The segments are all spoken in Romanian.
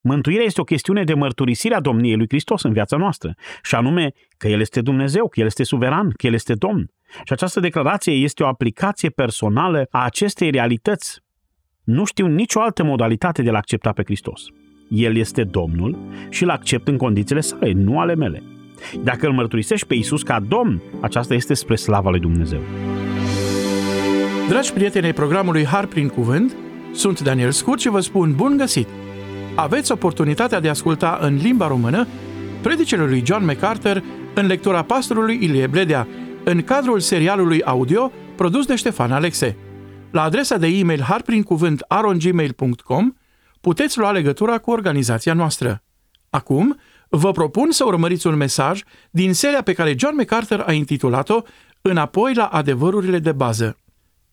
Mântuirea este o chestiune de mărturisire a domniei lui Hristos în viața noastră, și anume că El este Dumnezeu, că El este suveran, că El este Domn. Și această declarație este o aplicație personală a acestei realități. Nu știu nicio altă modalitate de a-L accepta pe Hristos. El este Domnul și îl accept în condițiile sale, nu ale mele. Dacă îl mărturisești pe Isus ca Domn, aceasta este spre slava lui Dumnezeu. Dragi prieteni ai programului Har prin Cuvânt, sunt Daniel Scurt și vă spun bun găsit! Aveți oportunitatea de a asculta în limba română predicele lui John MacArthur în lectura pastorului Ilie Bledea, în cadrul serialului audio produs de Ștefan Alexe. La adresa de e-mail harprincuvânt.arongmail.com puteți lua legătura cu organizația noastră. Acum, vă propun să urmăriți un mesaj din seria pe care John MacArthur a intitulat-o Înapoi la adevărurile de bază.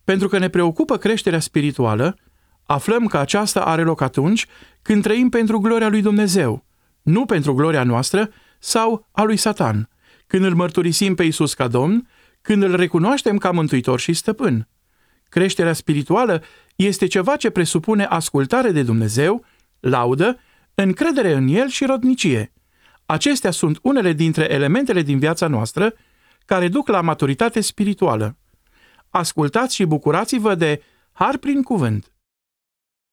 Pentru că ne preocupă creșterea spirituală, aflăm că aceasta are loc atunci când trăim pentru gloria lui Dumnezeu, nu pentru gloria noastră sau a lui Satan, când îl mărturisim pe Isus ca Domn, când îl recunoaștem ca mântuitor și stăpân. Creșterea spirituală este ceva ce presupune ascultare de Dumnezeu, laudă, încredere în El și rodnicie. Acestea sunt unele dintre elementele din viața noastră care duc la maturitate spirituală. Ascultați și bucurați-vă de Har prin Cuvânt.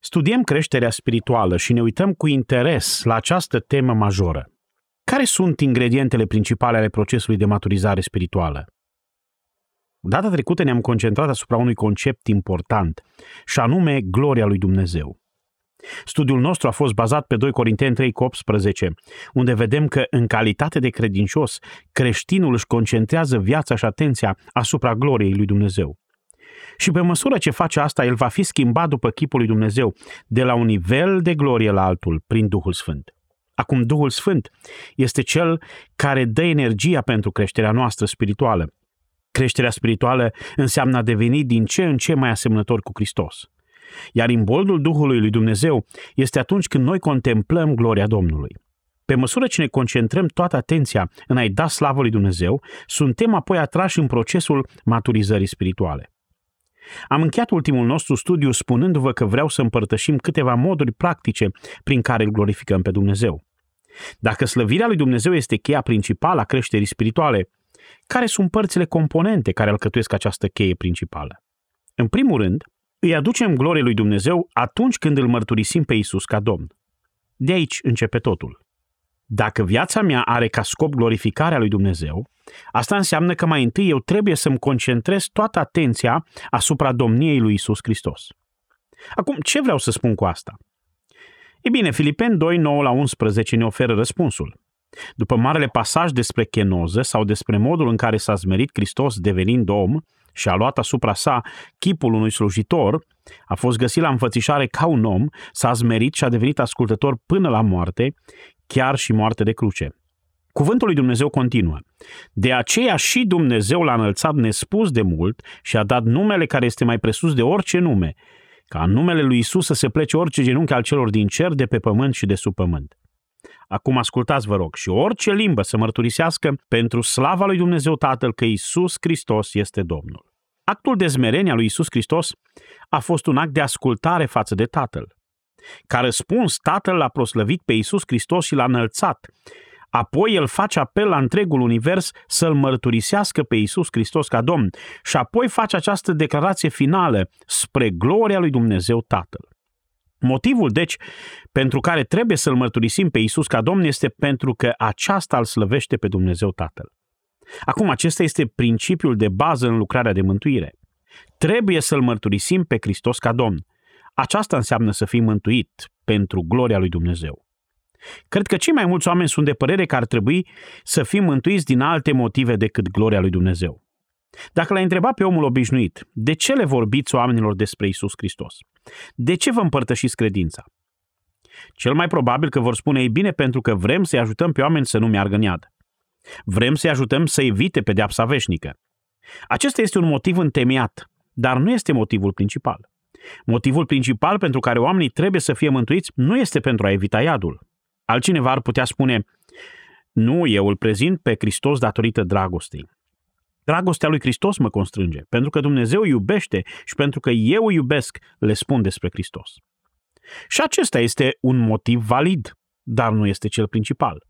Studiem creșterea spirituală și ne uităm cu interes la această temă majoră. Care sunt ingredientele principale ale procesului de maturizare spirituală? Data trecută ne-am concentrat asupra unui concept important, și anume gloria lui Dumnezeu. Studiul nostru a fost bazat pe 2 Corinteni 3 18, unde vedem că, în calitate de credincios, creștinul își concentrează viața și atenția asupra gloriei lui Dumnezeu. Și pe măsură ce face asta, el va fi schimbat după chipul lui Dumnezeu, de la un nivel de glorie la altul, prin Duhul Sfânt. Acum, Duhul Sfânt este cel care dă energia pentru creșterea noastră spirituală. Creșterea spirituală înseamnă a deveni din ce în ce mai asemănător cu Hristos. Iar imboldul Duhului lui Dumnezeu este atunci când noi contemplăm gloria Domnului. Pe măsură ce ne concentrăm toată atenția în a-i da slavă lui Dumnezeu, suntem apoi atrași în procesul maturizării spirituale. Am încheiat ultimul nostru studiu spunându-vă că vreau să împărtășim câteva moduri practice prin care îl glorificăm pe Dumnezeu. Dacă slăvirea lui Dumnezeu este cheia principală a creșterii spirituale, care sunt părțile componente care alcătuiesc această cheie principală? În primul rând, îi aducem glorie lui Dumnezeu atunci când îl mărturisim pe Isus ca Domn. De aici începe totul. Dacă viața mea are ca scop glorificarea lui Dumnezeu, asta înseamnă că mai întâi eu trebuie să-mi concentrez toată atenția asupra domniei lui Isus Hristos. Acum, ce vreau să spun cu asta? E bine, Filipeni 2, 9 la 11 ne oferă răspunsul. După marele pasaj despre chenoză sau despre modul în care s-a zmerit Hristos devenind om și a luat asupra sa chipul unui slujitor, a fost găsit la înfățișare ca un om, s-a zmerit și a devenit ascultător până la moarte, chiar și moarte de cruce. Cuvântul lui Dumnezeu continuă. De aceea și Dumnezeu l-a înălțat nespus de mult și a dat numele care este mai presus de orice nume, ca în numele lui Isus să se plece orice genunchi al celor din cer, de pe pământ și de sub pământ. Acum ascultați, vă rog, și orice limbă să mărturisească pentru slava lui Dumnezeu Tatăl că Isus Hristos este Domnul. Actul de zmerenie a lui Isus Hristos a fost un act de ascultare față de Tatăl. Ca răspuns, Tatăl l-a proslăvit pe Isus Hristos și l-a înălțat. Apoi el face apel la întregul univers să-L mărturisească pe Isus Hristos ca Domn și apoi face această declarație finală spre gloria lui Dumnezeu Tatăl. Motivul, deci, pentru care trebuie să-L mărturisim pe Isus ca Domn este pentru că aceasta îl slăvește pe Dumnezeu Tatăl. Acum, acesta este principiul de bază în lucrarea de mântuire. Trebuie să-L mărturisim pe Hristos ca Domn. Aceasta înseamnă să fii mântuit pentru gloria lui Dumnezeu. Cred că cei mai mulți oameni sunt de părere că ar trebui să fim mântuiți din alte motive decât gloria lui Dumnezeu. Dacă l-ai întrebat pe omul obișnuit, de ce le vorbiți oamenilor despre Isus Hristos? De ce vă împărtășiți credința? Cel mai probabil că vor spune, ei bine, pentru că vrem să-i ajutăm pe oameni să nu meargă în iad. Vrem să-i ajutăm să evite pedeapsa veșnică. Acesta este un motiv întemeiat, dar nu este motivul principal. Motivul principal pentru care oamenii trebuie să fie mântuiți nu este pentru a evita iadul. Altcineva ar putea spune, nu, eu îl prezint pe Hristos datorită dragostei. Dragostea lui Hristos mă constrânge, pentru că Dumnezeu iubește și pentru că eu îi iubesc, le spun despre Hristos. Și acesta este un motiv valid, dar nu este cel principal.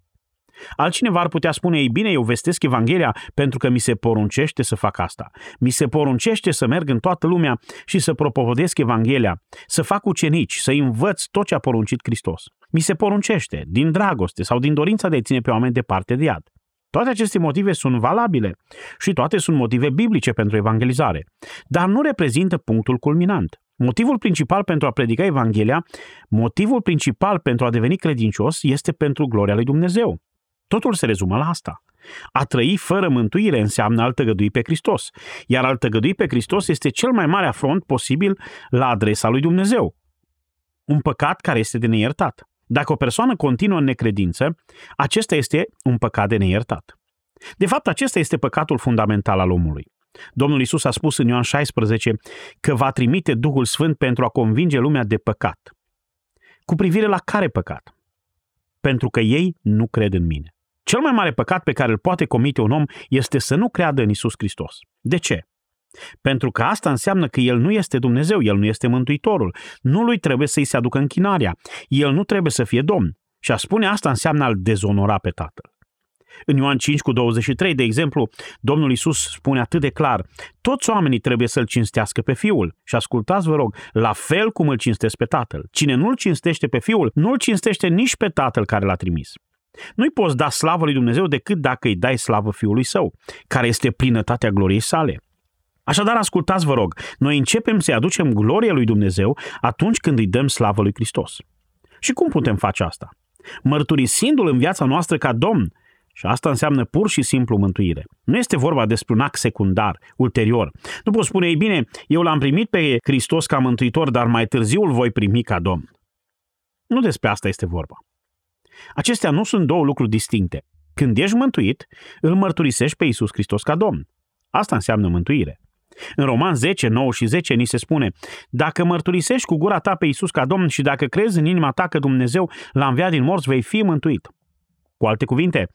Altcineva ar putea spune, ei bine, eu vestesc Evanghelia pentru că mi se poruncește să fac asta. Mi se poruncește să merg în toată lumea și să propovădesc Evanghelia, să fac ucenici, să învăț tot ce a poruncit Hristos. Mi se poruncește, din dragoste sau din dorința de a ține pe oameni departe de iad. Toate aceste motive sunt valabile și toate sunt motive biblice pentru evangelizare, dar nu reprezintă punctul culminant. Motivul principal pentru a predica Evanghelia, motivul principal pentru a deveni credincios este pentru gloria lui Dumnezeu. Totul se rezumă la asta. A trăi fără mântuire înseamnă a tăgădui pe Hristos, iar a tăgădui pe Hristos este cel mai mare afront posibil la adresa lui Dumnezeu. Un păcat care este de neiertat. Dacă o persoană continuă în necredință, acesta este un păcat de neiertat. De fapt, acesta este păcatul fundamental al omului. Domnul Isus a spus în Ioan 16 că va trimite Duhul Sfânt pentru a convinge lumea de păcat. Cu privire la care păcat? Pentru că ei nu cred în mine. Cel mai mare păcat pe care îl poate comite un om este să nu creadă în Isus Hristos. De ce? Pentru că asta înseamnă că El nu este Dumnezeu, El nu este Mântuitorul. Nu lui trebuie să-i se aducă închinarea. El nu trebuie să fie Domn. Și a spune asta înseamnă a-L dezonora pe Tatăl. În Ioan 5 cu 23, de exemplu, Domnul Isus spune atât de clar, toți oamenii trebuie să-L cinstească pe Fiul. Și ascultați, vă rog, la fel cum îl cinstesc pe Tatăl. Cine nu-L cinstește pe Fiul, nu-L cinstește nici pe Tatăl care l-a trimis. Nu-i poți da slavă lui Dumnezeu decât dacă îi dai slavă Fiului Său, care este plinătatea gloriei sale. Așadar, ascultați, vă rog, noi începem să-i aducem gloria lui Dumnezeu atunci când îi dăm slavă lui Hristos. Și cum putem face asta? Mărturisindu-L în viața noastră ca Domn, și asta înseamnă pur și simplu mântuire. Nu este vorba despre un act secundar, ulterior. Nu poți spune, ei bine, eu l-am primit pe Hristos ca mântuitor, dar mai târziu îl voi primi ca Domn. Nu despre asta este vorba. Acestea nu sunt două lucruri distincte. Când ești mântuit, îl mărturisești pe Isus Hristos ca Domn. Asta înseamnă mântuire. În Roman 10, 9 și 10 ni se spune Dacă mărturisești cu gura ta pe Isus ca Domn și dacă crezi în inima ta că Dumnezeu l-a înviat din morți, vei fi mântuit. Cu alte cuvinte,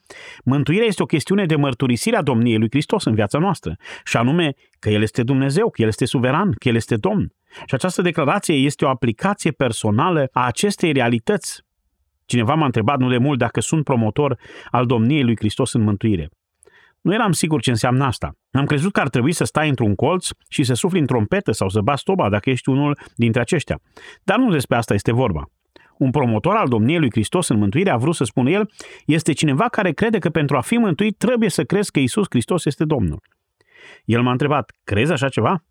mântuirea este o chestiune de mărturisire a domniei lui Hristos în viața noastră, și anume că El este Dumnezeu, că El este suveran, că El este Domn. Și această declarație este o aplicație personală a acestei realități. Cineva m-a întrebat nu de mult dacă sunt promotor al domniei lui Hristos în mântuire. Nu eram sigur ce înseamnă asta. Am crezut că ar trebui să stai într-un colț și să sufli în trompetă sau să bați toba dacă ești unul dintre aceștia. Dar nu despre asta este vorba. Un promotor al domniei lui Hristos în mântuire, a vrut să spună el, este cineva care crede că pentru a fi mântuit trebuie să crezi că Isus Hristos este Domnul. El m-a întrebat, crezi așa ceva?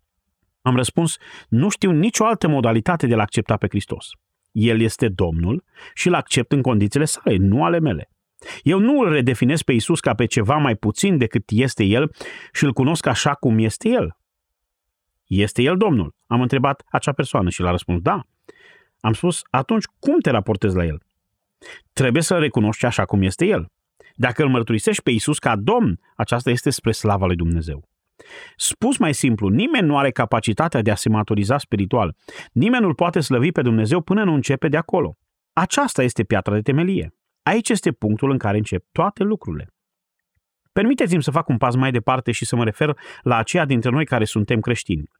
Am răspuns, nu știu nicio altă modalitate de a-L accepta pe Hristos. El este Domnul și îl accept în condițiile sale, nu ale mele. Eu nu îl redefinez pe Isus ca pe ceva mai puțin decât este El și îl cunosc așa cum este El. Este El Domnul? Am întrebat acea persoană și l-a răspuns da. Am spus, atunci cum te raportezi la El? Trebuie să-L recunoști așa cum este El. Dacă îl mărturisești pe Isus ca Domn, aceasta este spre slava lui Dumnezeu. Spus mai simplu, nimeni nu are capacitatea de a se maturiza spiritual. Nimeni nu-L poate slăvi pe Dumnezeu până nu începe de acolo. Aceasta este piatra de temelie. Aici este punctul în care încep toate lucrurile. Permiteți-mi să fac un pas mai departe și să mă refer la aceia dintre noi care suntem creștini.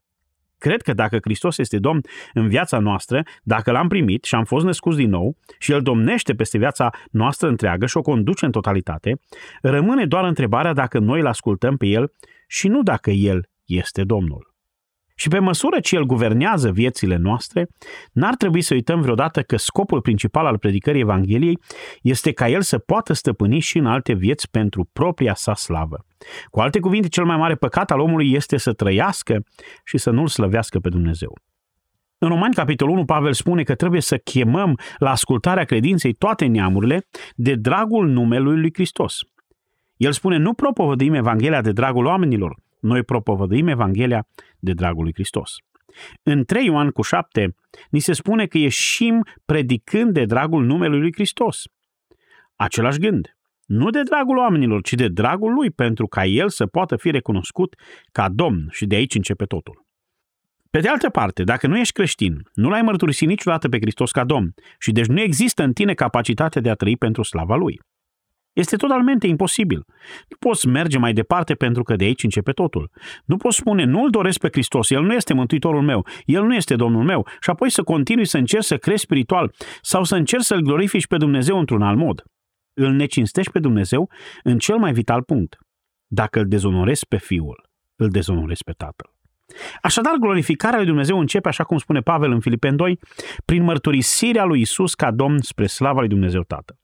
Cred că dacă Hristos este Domn în viața noastră, dacă l-am primit și am fost născuți din nou și El domnește peste viața noastră întreagă și o conduce în totalitate, rămâne doar întrebarea dacă noi îl ascultăm pe El și nu dacă El este Domnul. Și pe măsură ce El guvernează viețile noastre, n-ar trebui să uităm vreodată că scopul principal al predicării Evangheliei este ca El să poată stăpâni și în alte vieți pentru propria sa slavă. Cu alte cuvinte, cel mai mare păcat al omului este să trăiască și să nu-L slăvească pe Dumnezeu. În Romani, capitolul 1, Pavel spune că trebuie să chemăm la ascultarea credinței toate neamurile de dragul numelui lui Hristos. El spune, nu propovăduim Evanghelia de dragul oamenilor, noi propovăduim Evanghelia de dragul lui Hristos. În 3 Ioan cu 7, ni se spune că ieșim predicând de dragul numelui lui Hristos. Același gând. Nu de dragul oamenilor, ci de dragul lui, pentru ca el să poată fi recunoscut ca Domn și de aici începe totul. Pe de altă parte, dacă nu ești creștin, nu l-ai mărturisit niciodată pe Hristos ca Domn și deci nu există în tine capacitatea de a trăi pentru slava Lui. Este totalmente imposibil. Nu poți merge mai departe pentru că de aici începe totul. Nu poți spune, nu-L doresc pe Hristos, El nu este Mântuitorul meu, El nu este Domnul meu și apoi să continui să încerci să crești spiritual sau să încerci să-L glorifici pe Dumnezeu într-un alt mod. Îl necinstești pe Dumnezeu în cel mai vital punct. Dacă îl dezonorezi pe Fiul, îl dezonorezi pe Tatăl. Așadar, glorificarea lui Dumnezeu începe, așa cum spune Pavel în Filipen 2, prin mărturisirea lui Isus ca Domn spre slava lui Dumnezeu Tatăl.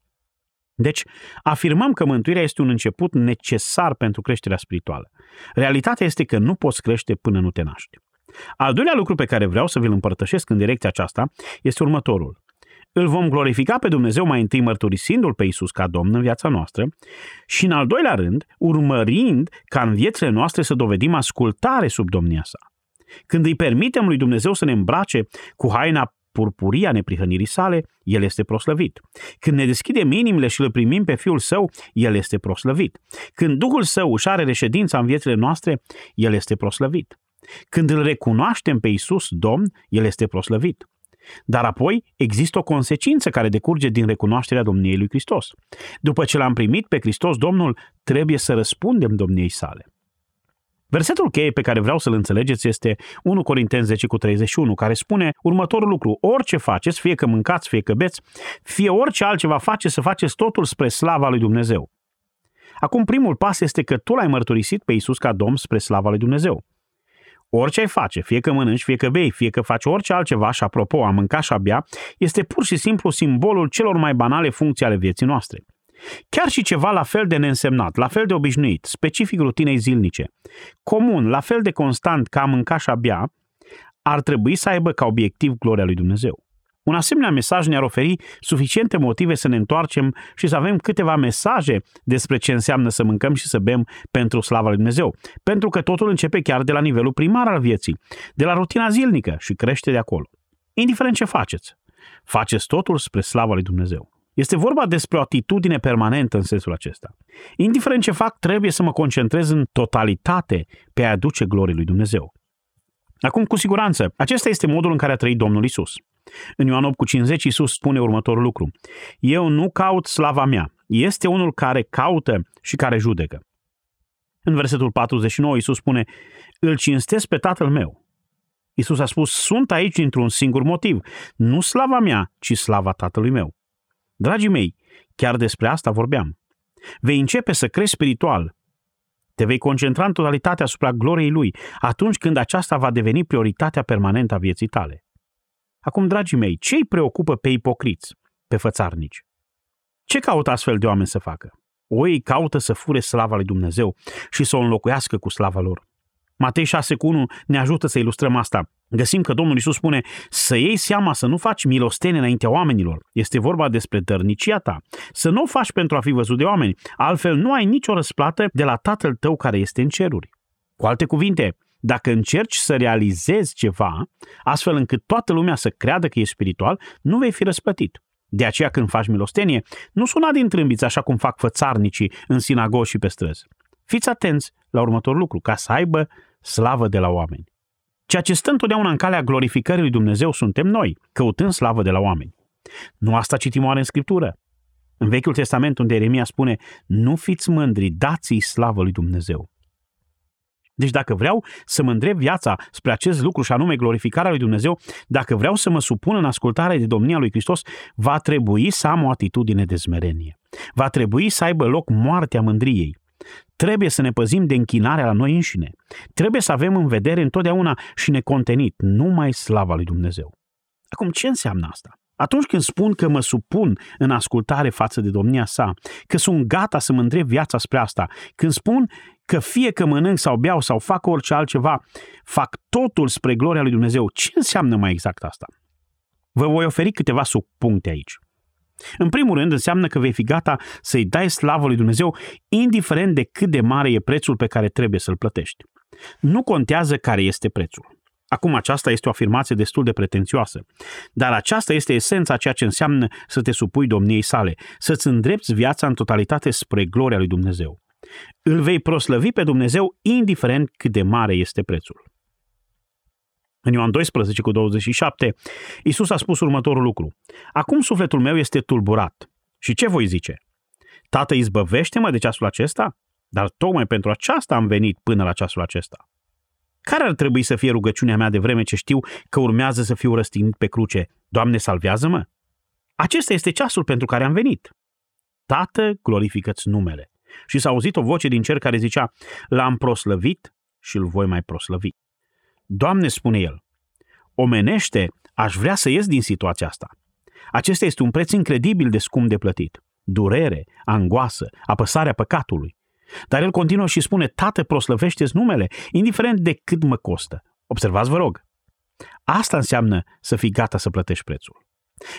Deci, afirmăm că mântuirea este un început necesar pentru creșterea spirituală. Realitatea este că nu poți crește până nu te naști. Al doilea lucru pe care vreau să vi-l împărtășesc în direcția aceasta este următorul. Îl vom glorifica pe Dumnezeu mai întâi mărturisindu-L pe Isus ca Domn în viața noastră și în al doilea rând urmărind ca în viețile noastre să dovedim ascultare sub domnia sa. Când îi permitem lui Dumnezeu să ne îmbrace cu haina purpuria neprihănirii sale, El este proslăvit. Când ne deschidem inimile și îl primim pe Fiul Său, El este proslăvit. Când Duhul Său își are reședința în viețile noastre, El este proslăvit. Când îl recunoaștem pe Isus Domn, El este proslăvit. Dar apoi există o consecință care decurge din recunoașterea Domniei lui Hristos. După ce l-am primit pe Hristos Domnul, trebuie să răspundem Domniei sale. Versetul cheie pe care vreau să-l înțelegeți este 1 Corinteni 10 cu 31, care spune următorul lucru. Orice faceți, fie că mâncați, fie că beți, fie orice altceva faceți, să faceți totul spre slava lui Dumnezeu. Acum primul pas este că tu l-ai mărturisit pe Isus ca Domn spre slava lui Dumnezeu. Orice ai face, fie că mănânci, fie că bei, fie că faci orice altceva și apropo, a mânca și a bea, este pur și simplu simbolul celor mai banale funcții ale vieții noastre. Chiar și ceva la fel de neînsemnat, la fel de obișnuit, specific rutinei zilnice, comun, la fel de constant ca a mânca și a bea, ar trebui să aibă ca obiectiv gloria lui Dumnezeu. Un asemenea mesaj ne-ar oferi suficiente motive să ne întoarcem și să avem câteva mesaje despre ce înseamnă să mâncăm și să bem pentru slava lui Dumnezeu. Pentru că totul începe chiar de la nivelul primar al vieții, de la rutina zilnică și crește de acolo. Indiferent ce faceți, faceți totul spre slava lui Dumnezeu. Este vorba despre o atitudine permanentă în sensul acesta. Indiferent ce fac, trebuie să mă concentrez în totalitate pe a aduce glorii lui Dumnezeu. Acum, cu siguranță, acesta este modul în care a trăit Domnul Isus. În Ioan 8 cu 50, Isus spune următorul lucru. Eu nu caut slava mea. Este unul care caută și care judecă. În versetul 49, Isus spune, îl cinstesc pe tatăl meu. Isus a spus, sunt aici dintr-un singur motiv, nu slava mea, ci slava tatălui meu. Dragii mei, chiar despre asta vorbeam. Vei începe să crești spiritual. Te vei concentra în totalitate asupra gloriei Lui atunci când aceasta va deveni prioritatea permanentă a vieții tale. Acum, dragii mei, ce îi preocupă pe ipocriți, pe fățarnici? Ce caută astfel de oameni să facă? O ei caută să fure slava lui Dumnezeu și să o înlocuiască cu slava lor. Matei 6 cu 1 ne ajută să ilustrăm asta. Găsim că Domnul Isus spune să iei seama să nu faci milostenie înaintea oamenilor. Este vorba despre dărnicia ta. Să nu o faci pentru a fi văzut de oameni, altfel nu ai nicio răsplată de la Tatăl tău care este în ceruri. Cu alte cuvinte, dacă încerci să realizezi ceva, astfel încât toată lumea să creadă că e spiritual, nu vei fi răsplătit. De aceea când faci milostenie, nu suna din trâmbiți așa cum fac fățarnicii în sinagogi și pe străzi. Fiți atenți la următorul lucru, ca să aibă slavă de la oameni. Ceea ce stă întotdeauna în calea glorificării lui Dumnezeu suntem noi, căutând slavă de la oameni. Nu asta citim oare în Scriptură? În Vechiul Testament, unde Eremia spune, nu fiți mândri, dați-i slavă lui Dumnezeu. Deci dacă vreau să mă îndrept viața spre acest lucru și anume glorificarea lui Dumnezeu, dacă vreau să mă supun în ascultare de domnia lui Hristos, va trebui să am o atitudine de smerenie. Va trebui să aibă loc moartea mândriei. Trebuie să ne păzim de închinarea la noi înșine. Trebuie să avem în vedere întotdeauna și necontenit numai slava lui Dumnezeu. Acum, ce înseamnă asta? Atunci când spun că mă supun în ascultare față de domnia sa, că sunt gata să mă întreb viața spre asta, când spun că fie că mănânc sau beau sau fac orice altceva, fac totul spre gloria lui Dumnezeu, ce înseamnă mai exact asta? Vă voi oferi câteva subpuncte aici. În primul rând, înseamnă că vei fi gata să-i dai slavă lui Dumnezeu, indiferent de cât de mare e prețul pe care trebuie să-l plătești. Nu contează care este prețul. Acum, aceasta este o afirmație destul de pretențioasă, dar aceasta este esența a ceea ce înseamnă să te supui domniei sale, să-ți îndrepți viața în totalitate spre gloria lui Dumnezeu. Îl vei proslăvi pe Dumnezeu indiferent cât de mare este prețul. În Ioan 12 cu 27, Iisus a spus următorul lucru. Acum sufletul meu este tulburat. Și ce voi zice? Tată, izbăvește-mă de ceasul acesta? Dar tocmai pentru aceasta am venit până la ceasul acesta. Care ar trebui să fie rugăciunea mea de vreme ce știu că urmează să fiu răstignit pe cruce? Doamne, salvează-mă? Acesta este ceasul pentru care am venit. Tată, glorifică-ți numele. Și s-a auzit o voce din cer care zicea, l-am proslăvit și îl voi mai proslăvi. Doamne, spune el, omenește, aș vrea să ies din situația asta. Acesta este un preț incredibil de scump de plătit. Durere, angoasă, apăsarea păcatului. Dar el continuă și spune, Tată, proslăvește-ți numele, indiferent de cât mă costă. Observați, vă rog. Asta înseamnă să fii gata să plătești prețul.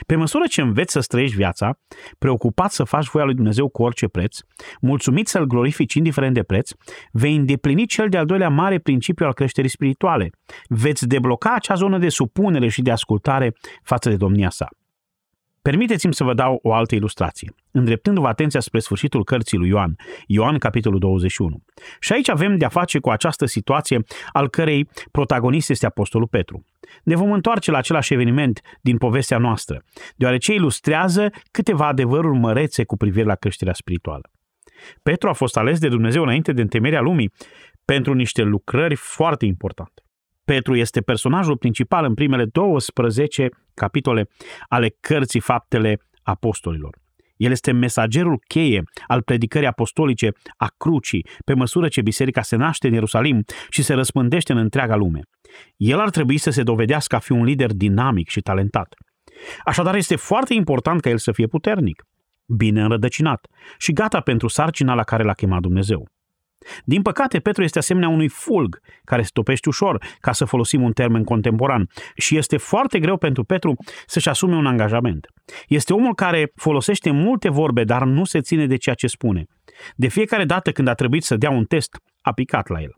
Pe măsură ce înveți să străiești viața, preocupat să faci voia lui Dumnezeu cu orice preț, mulțumit să-L glorifici indiferent de preț, vei îndeplini cel de-al doilea mare principiu al creșterii spirituale. Veți debloca acea zonă de supunere și de ascultare față de domnia sa. Permiteți-mi să vă dau o altă ilustrație, îndreptându-vă atenția spre sfârșitul cărții lui Ioan, Ioan capitolul 21. Și aici avem de-a face cu această situație al cărei protagonist este Apostolul Petru. Ne vom întoarce la același eveniment din povestea noastră, deoarece ilustrează câteva adevăruri mărețe cu privire la creșterea spirituală. Petru a fost ales de Dumnezeu înainte de întemeria lumii pentru niște lucrări foarte importante. Petru este personajul principal în primele 12 capitole ale cărții Faptele Apostolilor. El este mesagerul cheie al predicării apostolice a crucii, pe măsură ce biserica se naște în Ierusalim și se răspândește în întreaga lume. El ar trebui să se dovedească a fi un lider dinamic și talentat. Așadar, este foarte important ca el să fie puternic, bine înrădăcinat și gata pentru sarcina la care l-a chemat Dumnezeu. Din păcate, Petru este asemenea unui fulg care se topește ușor, ca să folosim un termen contemporan, și este foarte greu pentru Petru să-și asume un angajament. Este omul care folosește multe vorbe, dar nu se ține de ceea ce spune. De fiecare dată când a trebuit să dea un test, a picat la el.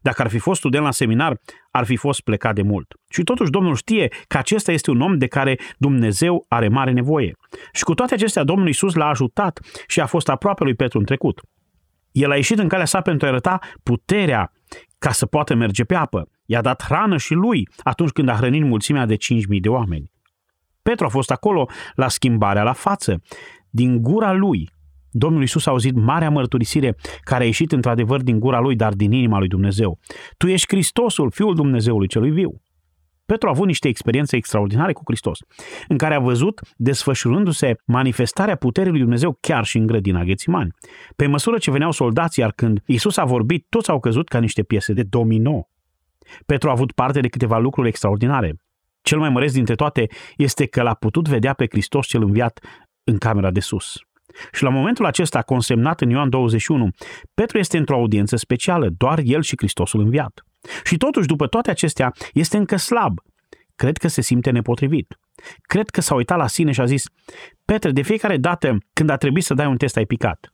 Dacă ar fi fost student la seminar, ar fi fost plecat de mult. Și totuși Domnul știe că acesta este un om de care Dumnezeu are mare nevoie. Și cu toate acestea, Domnul Isus l-a ajutat și a fost aproape lui Petru în trecut. El a ieșit în calea sa pentru a arăta puterea ca să poată merge pe apă. I-a dat hrană și lui atunci când a hrănit mulțimea de 5.000 de oameni. Petru a fost acolo la schimbarea la față. Din gura lui, Domnul Isus a auzit marea mărturisire care a ieșit într-adevăr din gura lui, dar din inima lui Dumnezeu. Tu ești Hristosul, Fiul Dumnezeului celui viu. Petru a avut niște experiențe extraordinare cu Hristos, în care a văzut desfășurându-se manifestarea puterii lui Dumnezeu chiar și în grădina Ghețimani. Pe măsură ce veneau soldații, iar când Isus a vorbit, toți au căzut ca niște piese de domino. Petru a avut parte de câteva lucruri extraordinare. Cel mai măreț dintre toate este că l-a putut vedea pe Hristos cel înviat în camera de sus. Și la momentul acesta, consemnat în Ioan 21, Petru este într-o audiență specială, doar el și Hristosul înviat. Și totuși, după toate acestea, este încă slab. Cred că se simte nepotrivit. Cred că s-a uitat la sine și a zis, Petre, de fiecare dată când a trebuit să dai un test ai picat.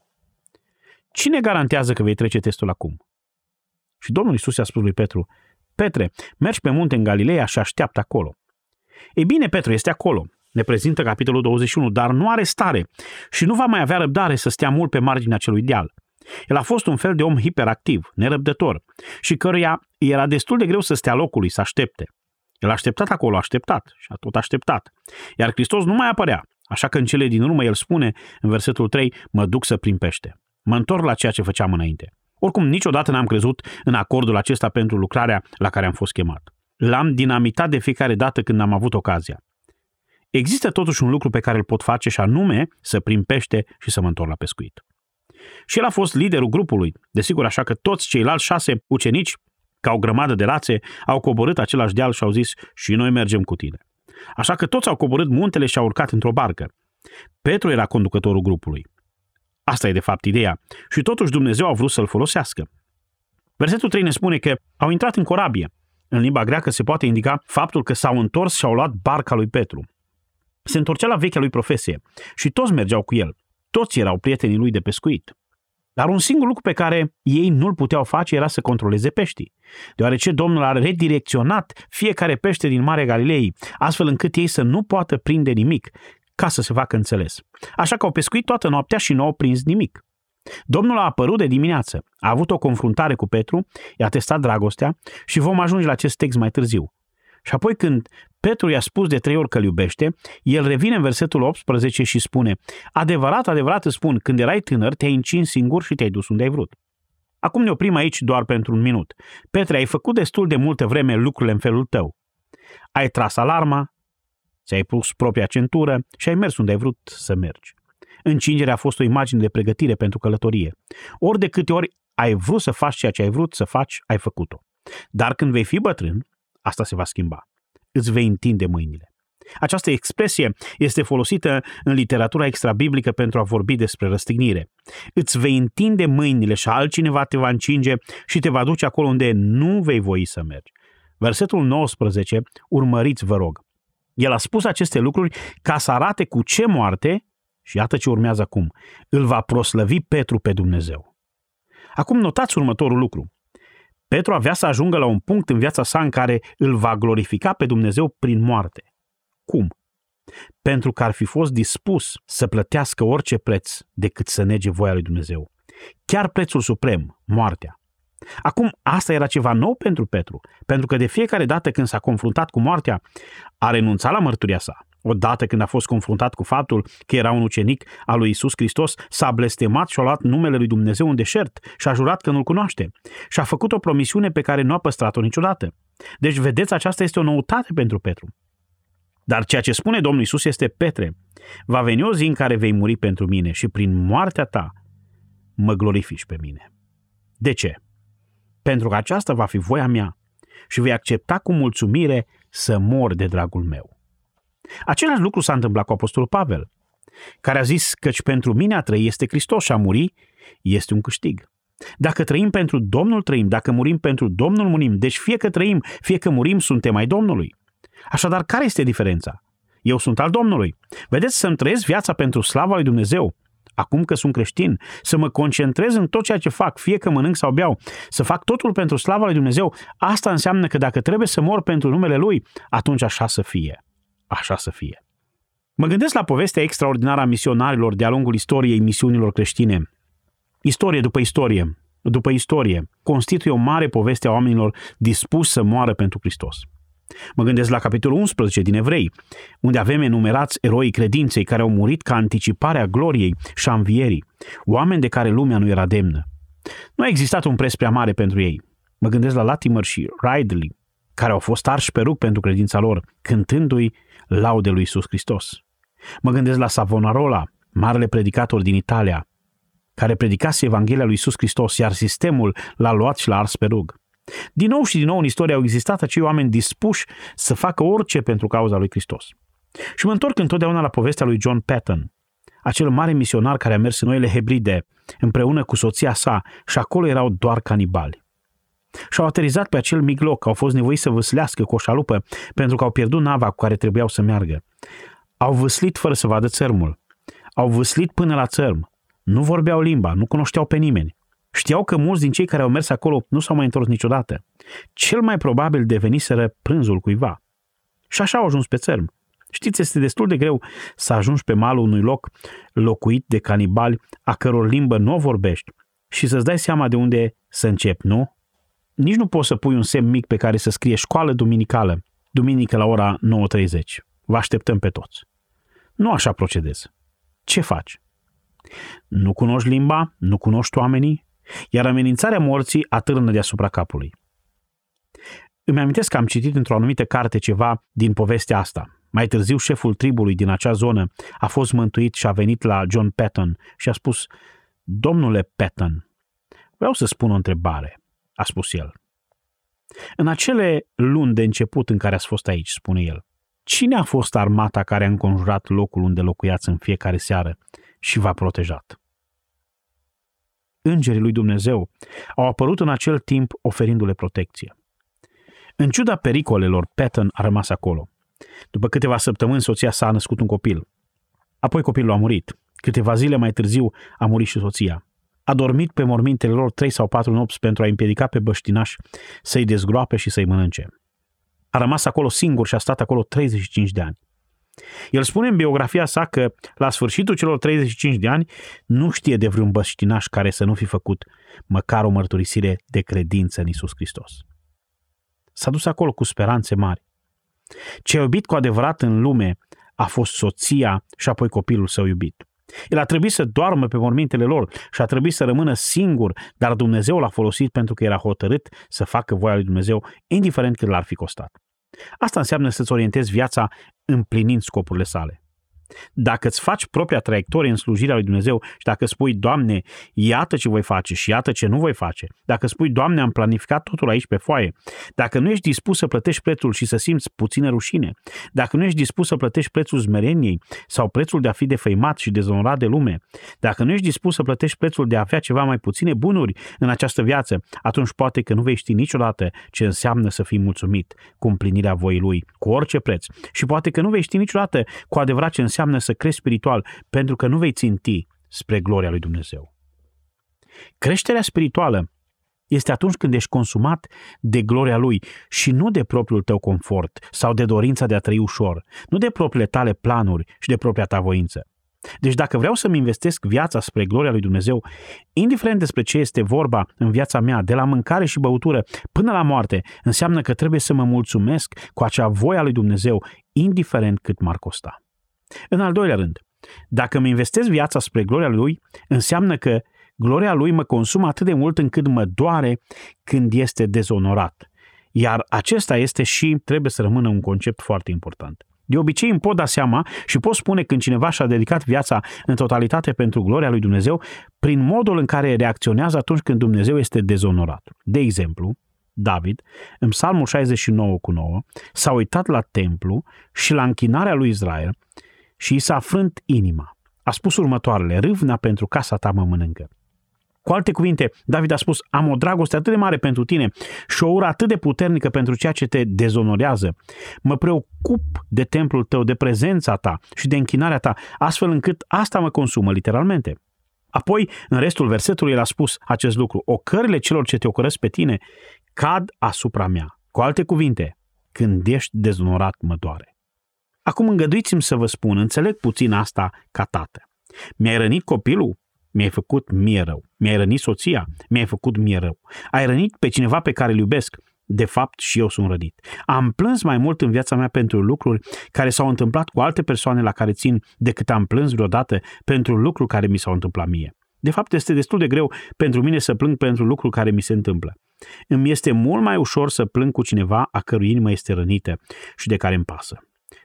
Cine garantează că vei trece testul acum? Și Domnul Isus i-a spus lui Petru, Petre, mergi pe munte în Galileea și așteaptă acolo. Ei bine, Petru este acolo, ne prezintă capitolul 21, dar nu are stare și nu va mai avea răbdare să stea mult pe marginea celui deal. El a fost un fel de om hiperactiv, nerăbdător și căruia era destul de greu să stea locului, să aștepte. El a așteptat acolo, a așteptat și a tot așteptat. Iar Hristos nu mai apărea, așa că în cele din urmă el spune, în versetul 3, mă duc să prin pește. Mă întorc la ceea ce făceam înainte. Oricum, niciodată n-am crezut în acordul acesta pentru lucrarea la care am fost chemat. L-am dinamitat de fiecare dată când am avut ocazia. Există totuși un lucru pe care îl pot face și anume să prin pește și să mă întorc la pescuit. Și el a fost liderul grupului, desigur așa că toți ceilalți șase ucenici, ca o grămadă de rațe, au coborât același deal și au zis și noi mergem cu tine. Așa că toți au coborât muntele și au urcat într-o barcă. Petru era conducătorul grupului. Asta e de fapt ideea. Și totuși Dumnezeu a vrut să-l folosească. Versetul 3 ne spune că au intrat în corabie. În limba greacă se poate indica faptul că s-au întors și au luat barca lui Petru. Se întorcea la vechea lui profesie și toți mergeau cu el. Toți erau prietenii lui de pescuit. Dar un singur lucru pe care ei nu-l puteau face era să controleze peștii, deoarece Domnul a redirecționat fiecare pește din Marea Galilei, astfel încât ei să nu poată prinde nimic, ca să se facă înțeles. Așa că au pescuit toată noaptea și nu au prins nimic. Domnul a apărut de dimineață, a avut o confruntare cu Petru, i-a testat dragostea și vom ajunge la acest text mai târziu. Și apoi când Petru i-a spus de trei ori că îl iubește, el revine în versetul 18 și spune Adevărat, adevărat îți spun, când erai tânăr, te-ai încins singur și te-ai dus unde ai vrut. Acum ne oprim aici doar pentru un minut. Petre, ai făcut destul de multă vreme lucrurile în felul tău. Ai tras alarma, ți-ai pus propria centură și ai mers unde ai vrut să mergi. Încingerea a fost o imagine de pregătire pentru călătorie. Ori de câte ori ai vrut să faci ceea ce ai vrut să faci, ai făcut-o. Dar când vei fi bătrân, asta se va schimba. Îți vei întinde mâinile. Această expresie este folosită în literatura extrabiblică pentru a vorbi despre răstignire. Îți vei întinde mâinile și altcineva te va încinge și te va duce acolo unde nu vei voi să mergi. Versetul 19, urmăriți vă rog. El a spus aceste lucruri ca să arate cu ce moarte, și iată ce urmează acum, îl va proslăvi Petru pe Dumnezeu. Acum notați următorul lucru. Petru avea să ajungă la un punct în viața sa în care îl va glorifica pe Dumnezeu prin moarte. Cum? Pentru că ar fi fost dispus să plătească orice preț decât să nege voia lui Dumnezeu. Chiar prețul suprem, moartea. Acum, asta era ceva nou pentru Petru, pentru că de fiecare dată când s-a confruntat cu moartea, a renunțat la mărturia sa. Odată când a fost confruntat cu faptul că era un ucenic al lui Isus Hristos, s-a blestemat și a luat numele lui Dumnezeu în deșert și a jurat că nu-l cunoaște. Și a făcut o promisiune pe care nu a păstrat-o niciodată. Deci, vedeți, aceasta este o noutate pentru Petru. Dar ceea ce spune Domnul Isus este, Petre, va veni o zi în care vei muri pentru mine și prin moartea ta mă glorifici pe mine. De ce? Pentru că aceasta va fi voia mea și vei accepta cu mulțumire să mor de dragul meu. Același lucru s-a întâmplat cu Apostolul Pavel, care a zis căci pentru mine a trăi este Hristos și a muri este un câștig. Dacă trăim pentru Domnul, trăim. Dacă murim pentru Domnul, murim. Deci fie că trăim, fie că murim, suntem ai Domnului. Așadar, care este diferența? Eu sunt al Domnului. Vedeți, să-mi trăiesc viața pentru slava lui Dumnezeu, acum că sunt creștin, să mă concentrez în tot ceea ce fac, fie că mănânc sau beau, să fac totul pentru slava lui Dumnezeu, asta înseamnă că dacă trebuie să mor pentru numele Lui, atunci așa să fie. Așa să fie. Mă gândesc la povestea extraordinară a misionarilor de-a lungul istoriei misiunilor creștine. Istorie după istorie, după istorie, constituie o mare poveste a oamenilor dispuși să moară pentru Hristos. Mă gândesc la capitolul 11 din Evrei, unde avem enumerați eroii credinței care au murit ca anticiparea gloriei și a învierii, oameni de care lumea nu era demnă. Nu a existat un preț prea mare pentru ei. Mă gândesc la Latimer și Ridley, care au fost arși pe rug pentru credința lor, cântându-i laude lui Isus Hristos. Mă gândesc la Savonarola, marele predicator din Italia, care predicase Evanghelia lui Isus Hristos, iar sistemul l-a luat și l-a ars pe rug. Din nou și din nou în istorie au existat acei oameni dispuși să facă orice pentru cauza lui Hristos. Și mă întorc întotdeauna la povestea lui John Patton, acel mare misionar care a mers în Noile Hebride împreună cu soția sa și acolo erau doar canibali. Și-au aterizat pe acel mic loc, au fost nevoiți să văslească cu o șalupă pentru că au pierdut nava cu care trebuiau să meargă. Au văslit fără să vadă țărmul. Au văslit până la țărm. Nu vorbeau limba, nu cunoșteau pe nimeni. Știau că mulți din cei care au mers acolo nu s-au mai întors niciodată. Cel mai probabil deveniseră prânzul cuiva. Și așa au ajuns pe țărm. Știți, este destul de greu să ajungi pe malul unui loc locuit de canibali a căror limbă nu o vorbești și să-ți dai seama de unde să începi, nu? Nici nu poți să pui un semn mic pe care să scrie școală duminicală, duminică la ora 9.30. Vă așteptăm pe toți. Nu așa procedezi. Ce faci? Nu cunoști limba, nu cunoști oamenii, iar amenințarea morții atârnă deasupra capului. Îmi amintesc că am citit într-o anumită carte ceva din povestea asta. Mai târziu, șeful tribului din acea zonă a fost mântuit și a venit la John Patton și a spus, Domnule Patton, vreau să spun o întrebare, a spus el. În acele luni de început în care ați fost aici, spune el, cine a fost armata care a înconjurat locul unde locuiați în fiecare seară și v-a protejat? îngerii lui Dumnezeu au apărut în acel timp oferindu-le protecție. În ciuda pericolelor, Patton a rămas acolo. După câteva săptămâni, soția sa a născut un copil. Apoi copilul a murit. Câteva zile mai târziu a murit și soția. A dormit pe mormintele lor trei sau patru nopți pentru a împiedica pe băștinaș să-i dezgroape și să-i mănânce. A rămas acolo singur și a stat acolo 35 de ani. El spune în biografia sa că la sfârșitul celor 35 de ani nu știe de vreun băștinaș care să nu fi făcut măcar o mărturisire de credință în Isus Hristos. S-a dus acolo cu speranțe mari. Ce a iubit cu adevărat în lume a fost soția și apoi copilul său iubit. El a trebuit să doarmă pe mormintele lor și a trebuit să rămână singur, dar Dumnezeu l-a folosit pentru că era hotărât să facă voia lui Dumnezeu, indiferent cât l-ar fi costat. Asta înseamnă să-ți orientezi viața împlinind scopurile sale. Dacă îți faci propria traiectorie în slujirea lui Dumnezeu și dacă spui, Doamne, iată ce voi face și iată ce nu voi face, dacă spui, Doamne, am planificat totul aici pe foaie, dacă nu ești dispus să plătești prețul și să simți puțină rușine, dacă nu ești dispus să plătești prețul zmereniei sau prețul de a fi defăimat și dezonorat de lume, dacă nu ești dispus să plătești prețul de a avea ceva mai puține bunuri în această viață, atunci poate că nu vei ști niciodată ce înseamnă să fii mulțumit cu împlinirea voii Lui, cu orice preț. Și poate că nu vei ști niciodată cu adevărat ce înseamnă înseamnă să crești spiritual, pentru că nu vei ținti spre gloria lui Dumnezeu. Creșterea spirituală este atunci când ești consumat de gloria lui și nu de propriul tău confort sau de dorința de a trăi ușor, nu de propriile tale planuri și de propria ta voință. Deci dacă vreau să-mi investesc viața spre gloria lui Dumnezeu, indiferent despre ce este vorba în viața mea, de la mâncare și băutură până la moarte, înseamnă că trebuie să mă mulțumesc cu acea voia lui Dumnezeu, indiferent cât m-ar costa. În al doilea rând, dacă îmi investesc viața spre gloria lui, înseamnă că gloria lui mă consumă atât de mult încât mă doare când este dezonorat. Iar acesta este și trebuie să rămână un concept foarte important. De obicei îmi pot da seama și pot spune când cineva și-a dedicat viața în totalitate pentru gloria lui Dumnezeu prin modul în care reacționează atunci când Dumnezeu este dezonorat. De exemplu, David, în Psalmul 69 cu 9, s-a uitat la templu și la închinarea lui Israel și i s-a frânt inima. A spus următoarele, râvna pentru casa ta mă mănâncă. Cu alte cuvinte, David a spus, am o dragoste atât de mare pentru tine și o ură atât de puternică pentru ceea ce te dezonorează. Mă preocup de templul tău, de prezența ta și de închinarea ta, astfel încât asta mă consumă literalmente. Apoi, în restul versetului, el a spus acest lucru. Ocările celor ce te ocărăsc pe tine cad asupra mea. Cu alte cuvinte, când ești dezonorat, mă doare. Acum îngăduiți-mi să vă spun, înțeleg puțin asta ca tată. Mi-ai rănit copilul? Mi-ai făcut mie rău. Mi-ai rănit soția? Mi-ai făcut mie rău. Ai rănit pe cineva pe care îl iubesc? De fapt, și eu sunt rănit. Am plâns mai mult în viața mea pentru lucruri care s-au întâmplat cu alte persoane la care țin decât am plâns vreodată pentru lucruri care mi s-au întâmplat mie. De fapt, este destul de greu pentru mine să plâng pentru lucruri care mi se întâmplă. Îmi este mult mai ușor să plâng cu cineva a cărui inimă este rănită și de care îmi pasă.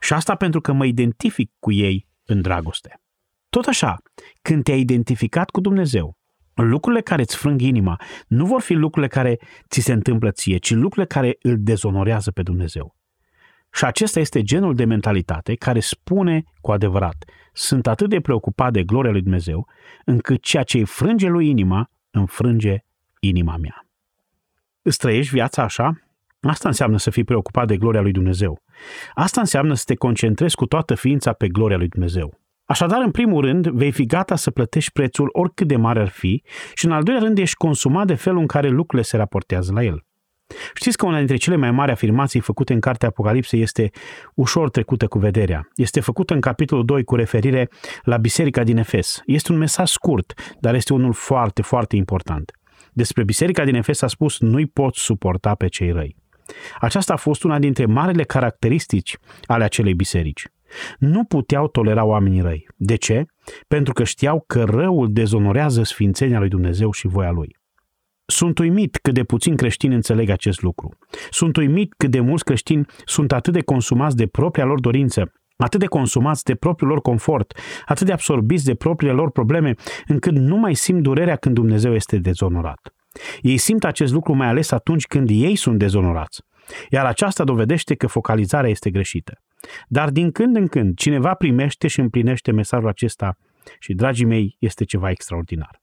Și asta pentru că mă identific cu ei în dragoste. Tot așa, când te-ai identificat cu Dumnezeu, lucrurile care îți frâng inima nu vor fi lucrurile care ți se întâmplă ție, ci lucrurile care îl dezonorează pe Dumnezeu. Și acesta este genul de mentalitate care spune cu adevărat, sunt atât de preocupat de gloria lui Dumnezeu, încât ceea ce îi frânge lui inima, înfrânge inima mea. Îți trăiești viața așa? Asta înseamnă să fii preocupat de gloria lui Dumnezeu. Asta înseamnă să te concentrezi cu toată ființa pe gloria lui Dumnezeu. Așadar, în primul rând, vei fi gata să plătești prețul oricât de mare ar fi și, în al doilea rând, ești consumat de felul în care lucrurile se raportează la el. Știți că una dintre cele mai mari afirmații făcute în cartea Apocalipsei este ușor trecută cu vederea. Este făcută în capitolul 2 cu referire la biserica din Efes. Este un mesaj scurt, dar este unul foarte, foarte important. Despre biserica din Efes a spus, nu-i pot suporta pe cei răi. Aceasta a fost una dintre marele caracteristici ale acelei biserici. Nu puteau tolera oamenii răi. De ce? Pentru că știau că răul dezonorează sfințenia lui Dumnezeu și voia lui. Sunt uimit cât de puțin creștini înțeleg acest lucru. Sunt uimit cât de mulți creștini sunt atât de consumați de propria lor dorință, atât de consumați de propriul lor confort, atât de absorbiți de propriile lor probleme, încât nu mai simt durerea când Dumnezeu este dezonorat. Ei simt acest lucru mai ales atunci când ei sunt dezonorați. Iar aceasta dovedește că focalizarea este greșită. Dar din când în când cineva primește și împlinește mesajul acesta și, dragii mei, este ceva extraordinar.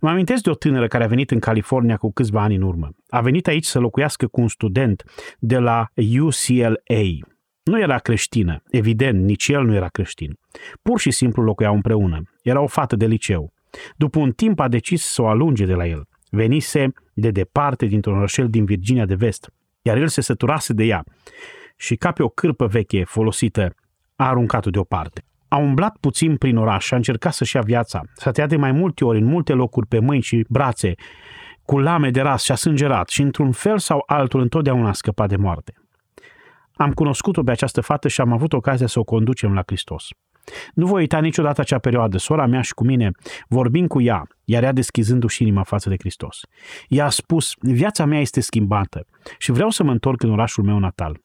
Mă amintesc de o tânără care a venit în California cu câțiva ani în urmă. A venit aici să locuiască cu un student de la UCLA. Nu era creștină, evident, nici el nu era creștin. Pur și simplu locuiau împreună. Era o fată de liceu. După un timp a decis să o alunge de la el. Venise de departe dintr-un orășel din Virginia de Vest, iar el se săturase de ea și ca pe o cârpă veche folosită a aruncat-o deoparte. A umblat puțin prin oraș și a încercat să-și ia viața. S-a tăiat de mai multe ori în multe locuri pe mâini și brațe, cu lame de ras și a sângerat și într-un fel sau altul întotdeauna a scăpat de moarte. am cunoscut-o pe această fată și am avut ocazia să o conducem la Hristos. Nu voi uita niciodată acea perioadă, sora mea și cu mine, vorbind cu ea, iar ea deschizându-și inima față de Hristos. Ea a spus, viața mea este schimbată și vreau să mă întorc în orașul meu natal.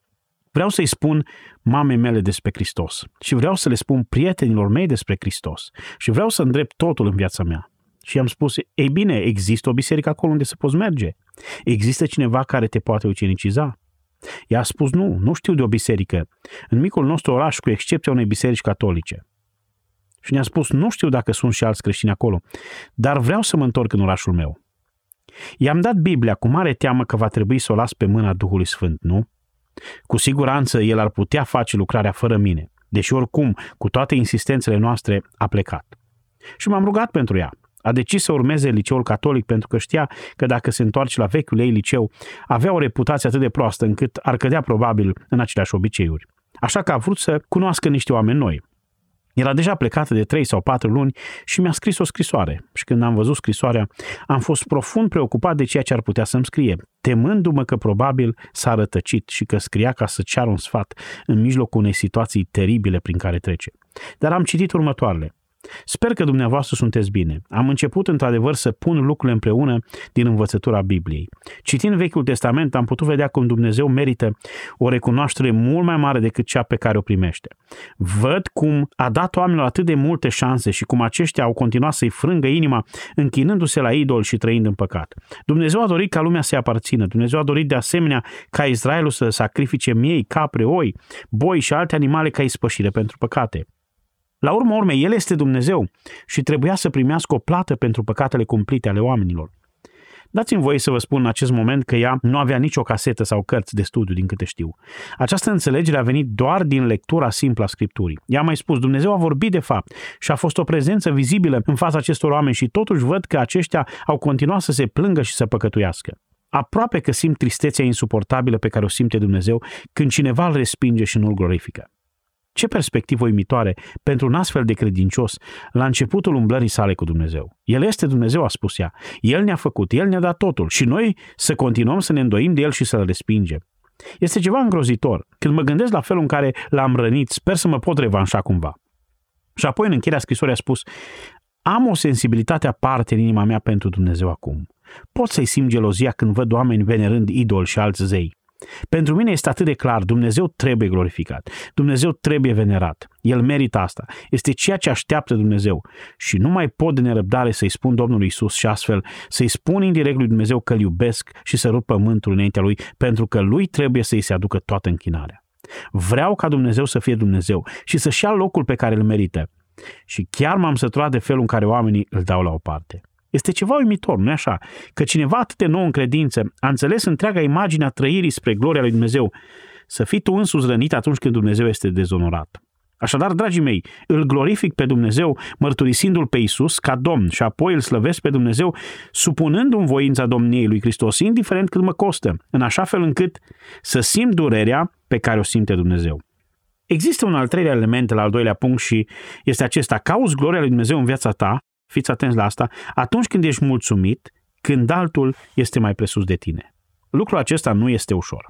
Vreau să-i spun mamei mele despre Hristos și vreau să le spun prietenilor mei despre Hristos și vreau să îndrept totul în viața mea. Și am spus, ei bine, există o biserică acolo unde să poți merge. Există cineva care te poate uceniciza. Ea a spus, nu, nu știu de o biserică. În micul nostru oraș, cu excepția unei biserici catolice. Și ne-a spus, nu știu dacă sunt și alți creștini acolo, dar vreau să mă întorc în orașul meu. I-am dat Biblia cu mare teamă că va trebui să o las pe mâna Duhului Sfânt, nu? Cu siguranță el ar putea face lucrarea fără mine, deși oricum, cu toate insistențele noastre, a plecat. Și m-am rugat pentru ea. A decis să urmeze liceul catolic pentru că știa că dacă se întoarce la vechiul ei liceu, avea o reputație atât de proastă încât ar cădea probabil în aceleași obiceiuri. Așa că a vrut să cunoască niște oameni noi. Era deja plecată de trei sau patru luni și mi-a scris o scrisoare. Și când am văzut scrisoarea, am fost profund preocupat de ceea ce ar putea să-mi scrie, temându-mă că probabil s-a rătăcit și că scria ca să ceară un sfat în mijlocul unei situații teribile prin care trece. Dar am citit următoarele. Sper că dumneavoastră sunteți bine. Am început într-adevăr să pun lucrurile împreună din învățătura Bibliei. Citind Vechiul Testament am putut vedea cum Dumnezeu merită o recunoaștere mult mai mare decât cea pe care o primește. Văd cum a dat oamenilor atât de multe șanse și cum aceștia au continuat să-i frângă inima, închinându-se la idol și trăind în păcat. Dumnezeu a dorit ca lumea să-i aparțină. Dumnezeu a dorit de asemenea ca Israelul să sacrifice miei, capre, oi, boi și alte animale ca ispășire pentru păcate. La urma urmei, El este Dumnezeu și trebuia să primească o plată pentru păcatele cumplite ale oamenilor. Dați-mi voie să vă spun în acest moment că ea nu avea nicio casetă sau cărți de studiu, din câte știu. Această înțelegere a venit doar din lectura simplă a Scripturii. Ea a mai spus, Dumnezeu a vorbit de fapt și a fost o prezență vizibilă în fața acestor oameni și totuși văd că aceștia au continuat să se plângă și să păcătuiască. Aproape că simt tristețea insuportabilă pe care o simte Dumnezeu când cineva îl respinge și nu îl glorifică. Ce perspectivă uimitoare pentru un astfel de credincios la începutul umblării sale cu Dumnezeu. El este Dumnezeu, a spus ea. El ne-a făcut, El ne-a dat totul și noi să continuăm să ne îndoim de El și să-L respingem. Este ceva îngrozitor. Când mă gândesc la felul în care l-am rănit, sper să mă pot revanșa cumva. Și apoi în încheierea scrisorii a spus, am o sensibilitate aparte în inima mea pentru Dumnezeu acum. Pot să-i simt gelozia când văd oameni venerând idol și alți zei. Pentru mine este atât de clar, Dumnezeu trebuie glorificat, Dumnezeu trebuie venerat, El merită asta, este ceea ce așteaptă Dumnezeu și nu mai pot de nerăbdare să-i spun Domnului Isus și astfel să-i spun indirect lui Dumnezeu că îl iubesc și să rup pământul înaintea lui, pentru că lui trebuie să-i se aducă toată închinarea. Vreau ca Dumnezeu să fie Dumnezeu și să-și ia locul pe care îl merită. Și chiar m-am săturat de felul în care oamenii îl dau la o parte. Este ceva uimitor, nu-i așa? Că cineva atât de nou în credință a înțeles întreaga imagine a trăirii spre gloria lui Dumnezeu. Să fii tu însuți rănit atunci când Dumnezeu este dezonorat. Așadar, dragii mei, îl glorific pe Dumnezeu mărturisindu-L pe Isus ca Domn și apoi îl slăvesc pe Dumnezeu supunându-mi voința Domniei lui Hristos, indiferent cât mă costă, în așa fel încât să simt durerea pe care o simte Dumnezeu. Există un al treilea element la al doilea punct și este acesta. Cauți gloria lui Dumnezeu în viața ta fiți atenți la asta, atunci când ești mulțumit, când altul este mai presus de tine. Lucrul acesta nu este ușor.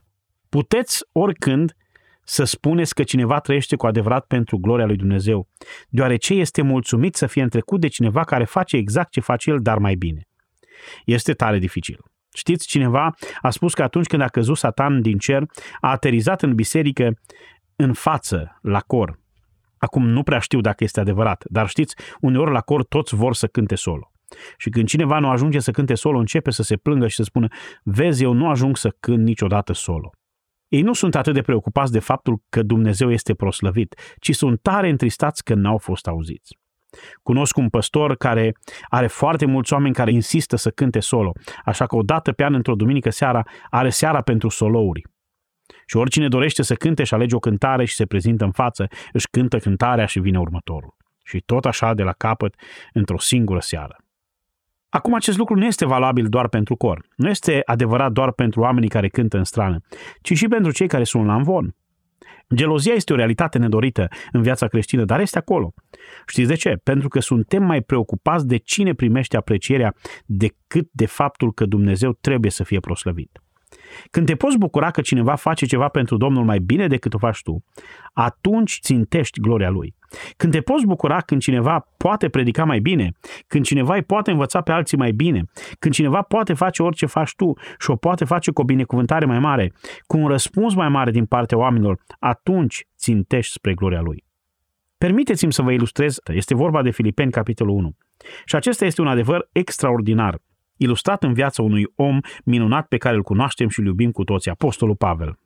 Puteți oricând să spuneți că cineva trăiește cu adevărat pentru gloria lui Dumnezeu, deoarece este mulțumit să fie întrecut de cineva care face exact ce face el, dar mai bine. Este tare dificil. Știți, cineva a spus că atunci când a căzut Satan din cer, a aterizat în biserică în față, la cor, Acum nu prea știu dacă este adevărat, dar știți, uneori la cor toți vor să cânte solo. Și când cineva nu ajunge să cânte solo, începe să se plângă și să spună, vezi, eu nu ajung să cânt niciodată solo. Ei nu sunt atât de preocupați de faptul că Dumnezeu este proslăvit, ci sunt tare întristați că n-au fost auziți. Cunosc un păstor care are foarte mulți oameni care insistă să cânte solo, așa că o dată pe an, într-o duminică seara, are seara pentru solouri. Și oricine dorește să cânte și alege o cântare și se prezintă în față, își cântă cântarea și vine următorul. Și tot așa de la capăt, într-o singură seară. Acum acest lucru nu este valabil doar pentru cor. Nu este adevărat doar pentru oamenii care cântă în strană, ci și pentru cei care sunt la învon. Gelozia este o realitate nedorită în viața creștină, dar este acolo. Știți de ce? Pentru că suntem mai preocupați de cine primește aprecierea decât de faptul că Dumnezeu trebuie să fie proslăvit. Când te poți bucura că cineva face ceva pentru Domnul mai bine decât o faci tu, atunci țintești gloria Lui. Când te poți bucura când cineva poate predica mai bine, când cineva îi poate învăța pe alții mai bine, când cineva poate face orice faci tu și o poate face cu o binecuvântare mai mare, cu un răspuns mai mare din partea oamenilor, atunci țintești spre gloria Lui. Permiteți-mi să vă ilustrez, este vorba de Filipeni, capitolul 1. Și acesta este un adevăr extraordinar, ilustrat în viața unui om minunat pe care îl cunoaștem și îl iubim cu toții, Apostolul Pavel.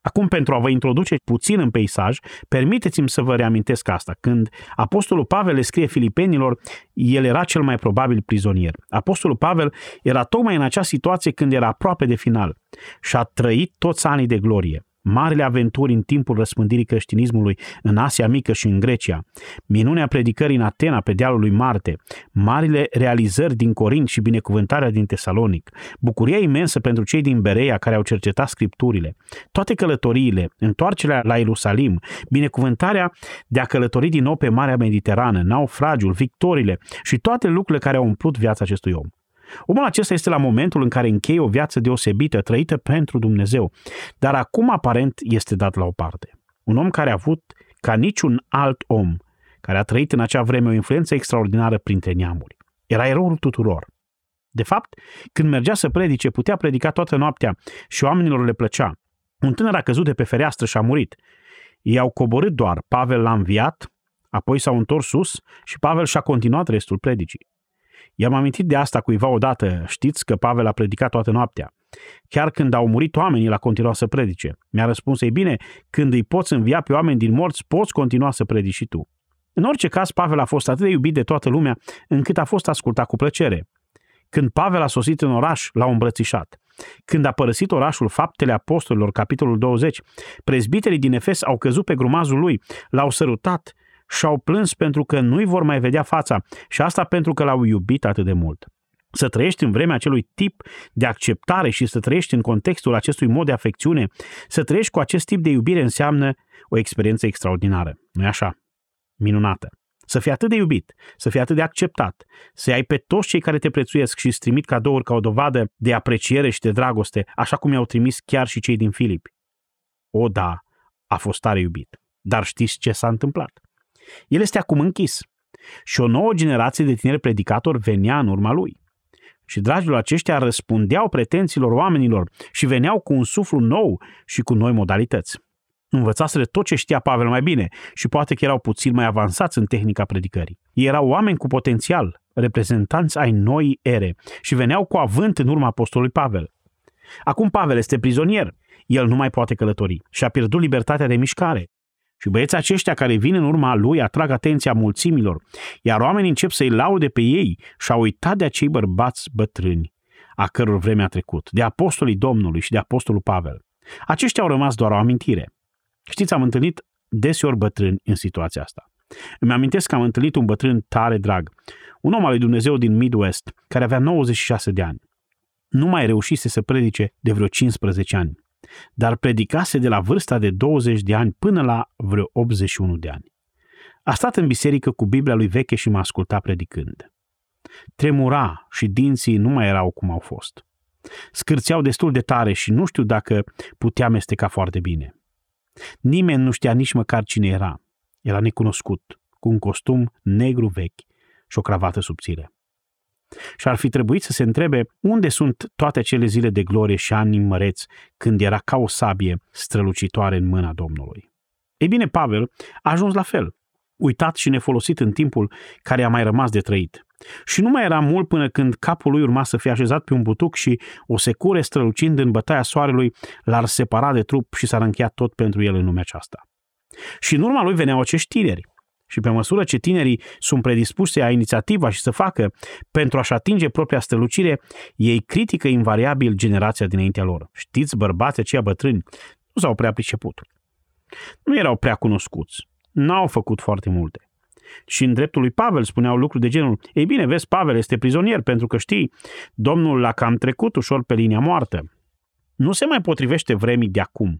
Acum, pentru a vă introduce puțin în peisaj, permiteți-mi să vă reamintesc asta. Când Apostolul Pavel le scrie filipenilor, el era cel mai probabil prizonier. Apostolul Pavel era tocmai în acea situație când era aproape de final și a trăit toți anii de glorie marile aventuri în timpul răspândirii creștinismului în Asia Mică și în Grecia, minunea predicării în Atena pe dealul lui Marte, marile realizări din Corint și binecuvântarea din Tesalonic, bucuria imensă pentru cei din Berea care au cercetat scripturile, toate călătoriile, întoarcerea la Ierusalim, binecuvântarea de a călători din nou pe Marea Mediterană, naufragiul, victorile și toate lucrurile care au umplut viața acestui om. Omul acesta este la momentul în care încheie o viață deosebită, trăită pentru Dumnezeu, dar acum aparent este dat la o parte. Un om care a avut, ca niciun alt om, care a trăit în acea vreme o influență extraordinară printre neamuri. Era eroul tuturor. De fapt, când mergea să predice, putea predica toată noaptea și oamenilor le plăcea. Un tânăr a căzut de pe fereastră și a murit. Ei au coborât doar, Pavel l-a înviat, apoi s-au întors sus și Pavel și-a continuat restul predicii. I-am amintit de asta cuiva odată, știți că Pavel a predicat toată noaptea. Chiar când au murit oamenii, el a continuat să predice. Mi-a răspuns, ei bine, când îi poți învia pe oameni din morți, poți continua să predici și tu. În orice caz, Pavel a fost atât de iubit de toată lumea, încât a fost ascultat cu plăcere. Când Pavel a sosit în oraș, l-au îmbrățișat. Când a părăsit orașul Faptele Apostolilor, capitolul 20, prezbiterii din Efes au căzut pe grumazul lui, l-au sărutat și-au plâns pentru că nu-i vor mai vedea fața și asta pentru că l-au iubit atât de mult. Să trăiești în vremea acelui tip de acceptare și să trăiești în contextul acestui mod de afecțiune, să trăiești cu acest tip de iubire înseamnă o experiență extraordinară. nu e așa? Minunată. Să fii atât de iubit, să fii atât de acceptat, să ai pe toți cei care te prețuiesc și îți trimit cadouri ca o dovadă de apreciere și de dragoste, așa cum i-au trimis chiar și cei din Filipi. O, da, a fost tare iubit. Dar știți ce s-a întâmplat? El este acum închis și o nouă generație de tineri predicatori venea în urma lui. Și dragilor aceștia răspundeau pretențiilor oamenilor și veneau cu un suflu nou și cu noi modalități. Învățaseră tot ce știa Pavel mai bine și poate că erau puțin mai avansați în tehnica predicării. Ei erau oameni cu potențial, reprezentanți ai noii ere și veneau cu avânt în urma apostolului Pavel. Acum Pavel este prizonier, el nu mai poate călători și a pierdut libertatea de mișcare. Și băieții aceștia care vin în urma lui atrag atenția mulțimilor, iar oamenii încep să-i laude pe ei și au uitat de acei bărbați bătrâni, a căror vreme a trecut, de apostolii Domnului și de apostolul Pavel. Aceștia au rămas doar o amintire. Știți, am întâlnit deseori bătrâni în situația asta. Îmi amintesc că am întâlnit un bătrân tare drag, un om al lui Dumnezeu din Midwest, care avea 96 de ani. Nu mai reușise să predice de vreo 15 ani dar predicase de la vârsta de 20 de ani până la vreo 81 de ani. A stat în biserică cu Biblia lui veche și m-a ascultat predicând. Tremura și dinții nu mai erau cum au fost. Scârțeau destul de tare și nu știu dacă putea mesteca foarte bine. Nimeni nu știa nici măcar cine era. Era necunoscut, cu un costum negru vechi și o cravată subțire. Și ar fi trebuit să se întrebe unde sunt toate acele zile de glorie și ani măreți când era ca o sabie strălucitoare în mâna Domnului. Ei bine, Pavel a ajuns la fel, uitat și nefolosit în timpul care a mai rămas de trăit. Și nu mai era mult până când capul lui urma să fie așezat pe un butuc și o secure strălucind în bătaia soarelui l-ar separa de trup și s-ar încheia tot pentru el în lumea aceasta. Și în urma lui veneau acești tineri, și pe măsură ce tinerii sunt predispuși să ia inițiativa și să facă pentru a-și atinge propria strălucire, ei critică invariabil generația dinaintea lor. Știți, bărbații aceia bătrâni nu s-au prea priceput. Nu erau prea cunoscuți. N-au făcut foarte multe. Și în dreptul lui Pavel spuneau lucruri de genul, ei bine, vezi, Pavel este prizonier pentru că știi, Domnul l-a cam trecut ușor pe linia moartă. Nu se mai potrivește vremii de acum.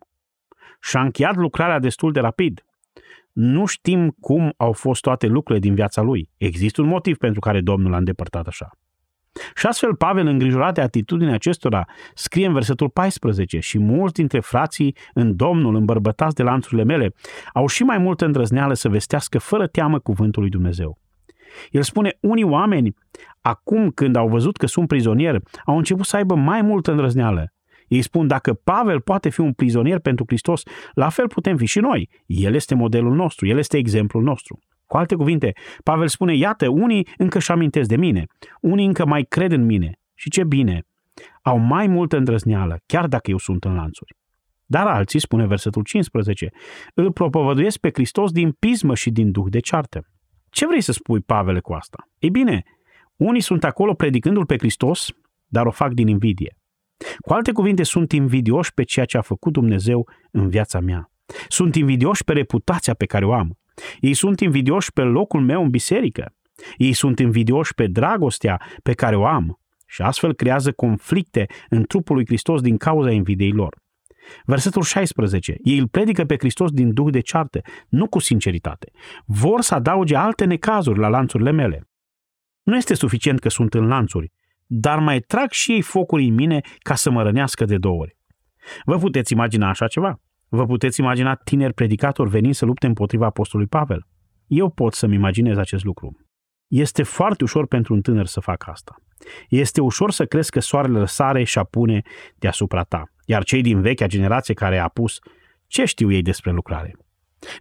Și-a încheiat lucrarea destul de rapid. Nu știm cum au fost toate lucrurile din viața lui. Există un motiv pentru care Domnul l-a îndepărtat așa. Și astfel Pavel, îngrijorat de atitudinea acestora, scrie în versetul 14 și mulți dintre frații în Domnul, îmbărbătați de lanțurile mele, au și mai multă îndrăzneală să vestească fără teamă cuvântul lui Dumnezeu. El spune, unii oameni, acum când au văzut că sunt prizonieri, au început să aibă mai multă îndrăzneală. Ei spun, dacă Pavel poate fi un prizonier pentru Hristos, la fel putem fi și noi. El este modelul nostru, el este exemplul nostru. Cu alte cuvinte, Pavel spune, iată, unii încă și amintesc de mine, unii încă mai cred în mine. Și ce bine, au mai multă îndrăzneală, chiar dacă eu sunt în lanțuri. Dar alții, spune versetul 15, îl propovăduiesc pe Hristos din pismă și din duh de ceartă. Ce vrei să spui, Pavel, cu asta? Ei bine, unii sunt acolo predicându-l pe Hristos, dar o fac din invidie. Cu alte cuvinte, sunt invidioși pe ceea ce a făcut Dumnezeu în viața mea. Sunt invidioși pe reputația pe care o am. Ei sunt invidioși pe locul meu în biserică. Ei sunt invidioși pe dragostea pe care o am și astfel creează conflicte în trupul lui Hristos din cauza invidiei lor. Versetul 16. Ei îl predică pe Hristos din duh de ceartă, nu cu sinceritate. Vor să adauge alte necazuri la lanțurile mele. Nu este suficient că sunt în lanțuri, dar mai trag și ei focuri în mine ca să mă rănească de două ori. Vă puteți imagina așa ceva? Vă puteți imagina tineri predicatori venind să lupte împotriva apostolului Pavel? Eu pot să-mi imaginez acest lucru. Este foarte ușor pentru un tânăr să facă asta. Este ușor să crezi că soarele răsare și apune deasupra ta, iar cei din vechea generație care a pus, ce știu ei despre lucrare?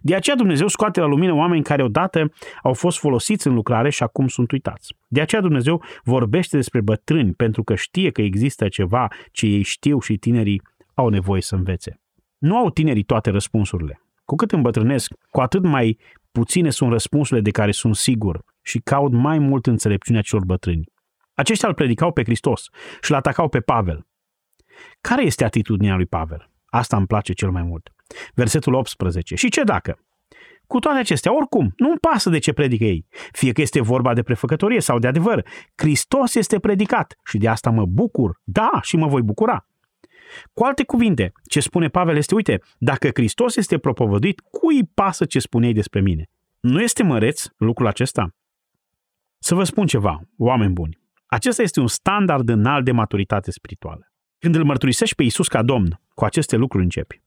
De aceea Dumnezeu scoate la lumină oameni care odată au fost folosiți în lucrare și acum sunt uitați. De aceea Dumnezeu vorbește despre bătrâni pentru că știe că există ceva ce ei știu și tinerii au nevoie să învețe. Nu au tinerii toate răspunsurile. Cu cât îmbătrânesc, cu atât mai puține sunt răspunsurile de care sunt sigur și caut mai mult înțelepciunea celor bătrâni. Aceștia îl predicau pe Hristos și îl atacau pe Pavel. Care este atitudinea lui Pavel? Asta îmi place cel mai mult. Versetul 18. Și ce dacă? Cu toate acestea, oricum, nu-mi pasă de ce predică ei. Fie că este vorba de prefăcătorie sau de adevăr, Hristos este predicat și de asta mă bucur, da, și mă voi bucura. Cu alte cuvinte, ce spune Pavel este, uite, dacă Hristos este propovăduit, cui pasă ce spuneai despre mine? Nu este măreț lucrul acesta? Să vă spun ceva, oameni buni. Acesta este un standard înalt de maturitate spirituală. Când îl mărturisești pe Isus ca Domn, cu aceste lucruri începi.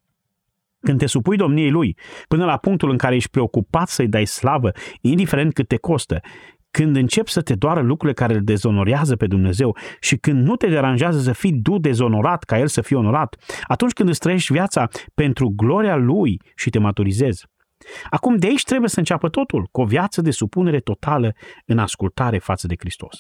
Când te supui domniei lui, până la punctul în care ești preocupat să-i dai slavă, indiferent cât te costă, când începi să te doară lucrurile care îl dezonorează pe Dumnezeu și când nu te deranjează să fii tu dezonorat ca El să fie onorat, atunci când îți trăiești viața pentru gloria Lui și te maturizezi. Acum de aici trebuie să înceapă totul, cu o viață de supunere totală în ascultare față de Hristos.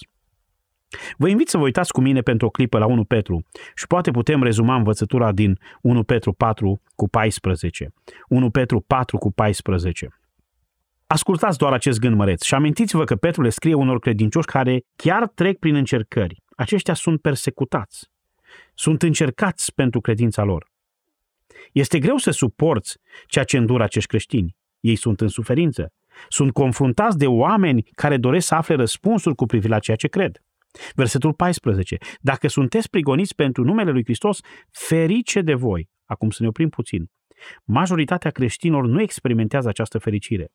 Vă invit să vă uitați cu mine pentru o clipă la 1 Petru și poate putem rezuma învățătura din 1 Petru 4 cu 14. 1 Petru 4 cu 14. Ascultați doar acest gând măreț și amintiți-vă că Petru le scrie unor credincioși care chiar trec prin încercări. Aceștia sunt persecutați. Sunt încercați pentru credința lor. Este greu să suporți ceea ce îndură acești creștini. Ei sunt în suferință. Sunt confruntați de oameni care doresc să afle răspunsuri cu privire la ceea ce cred. Versetul 14. Dacă sunteți prigoniți pentru numele lui Hristos, ferice de voi. Acum să ne oprim puțin. Majoritatea creștinilor nu experimentează această fericire.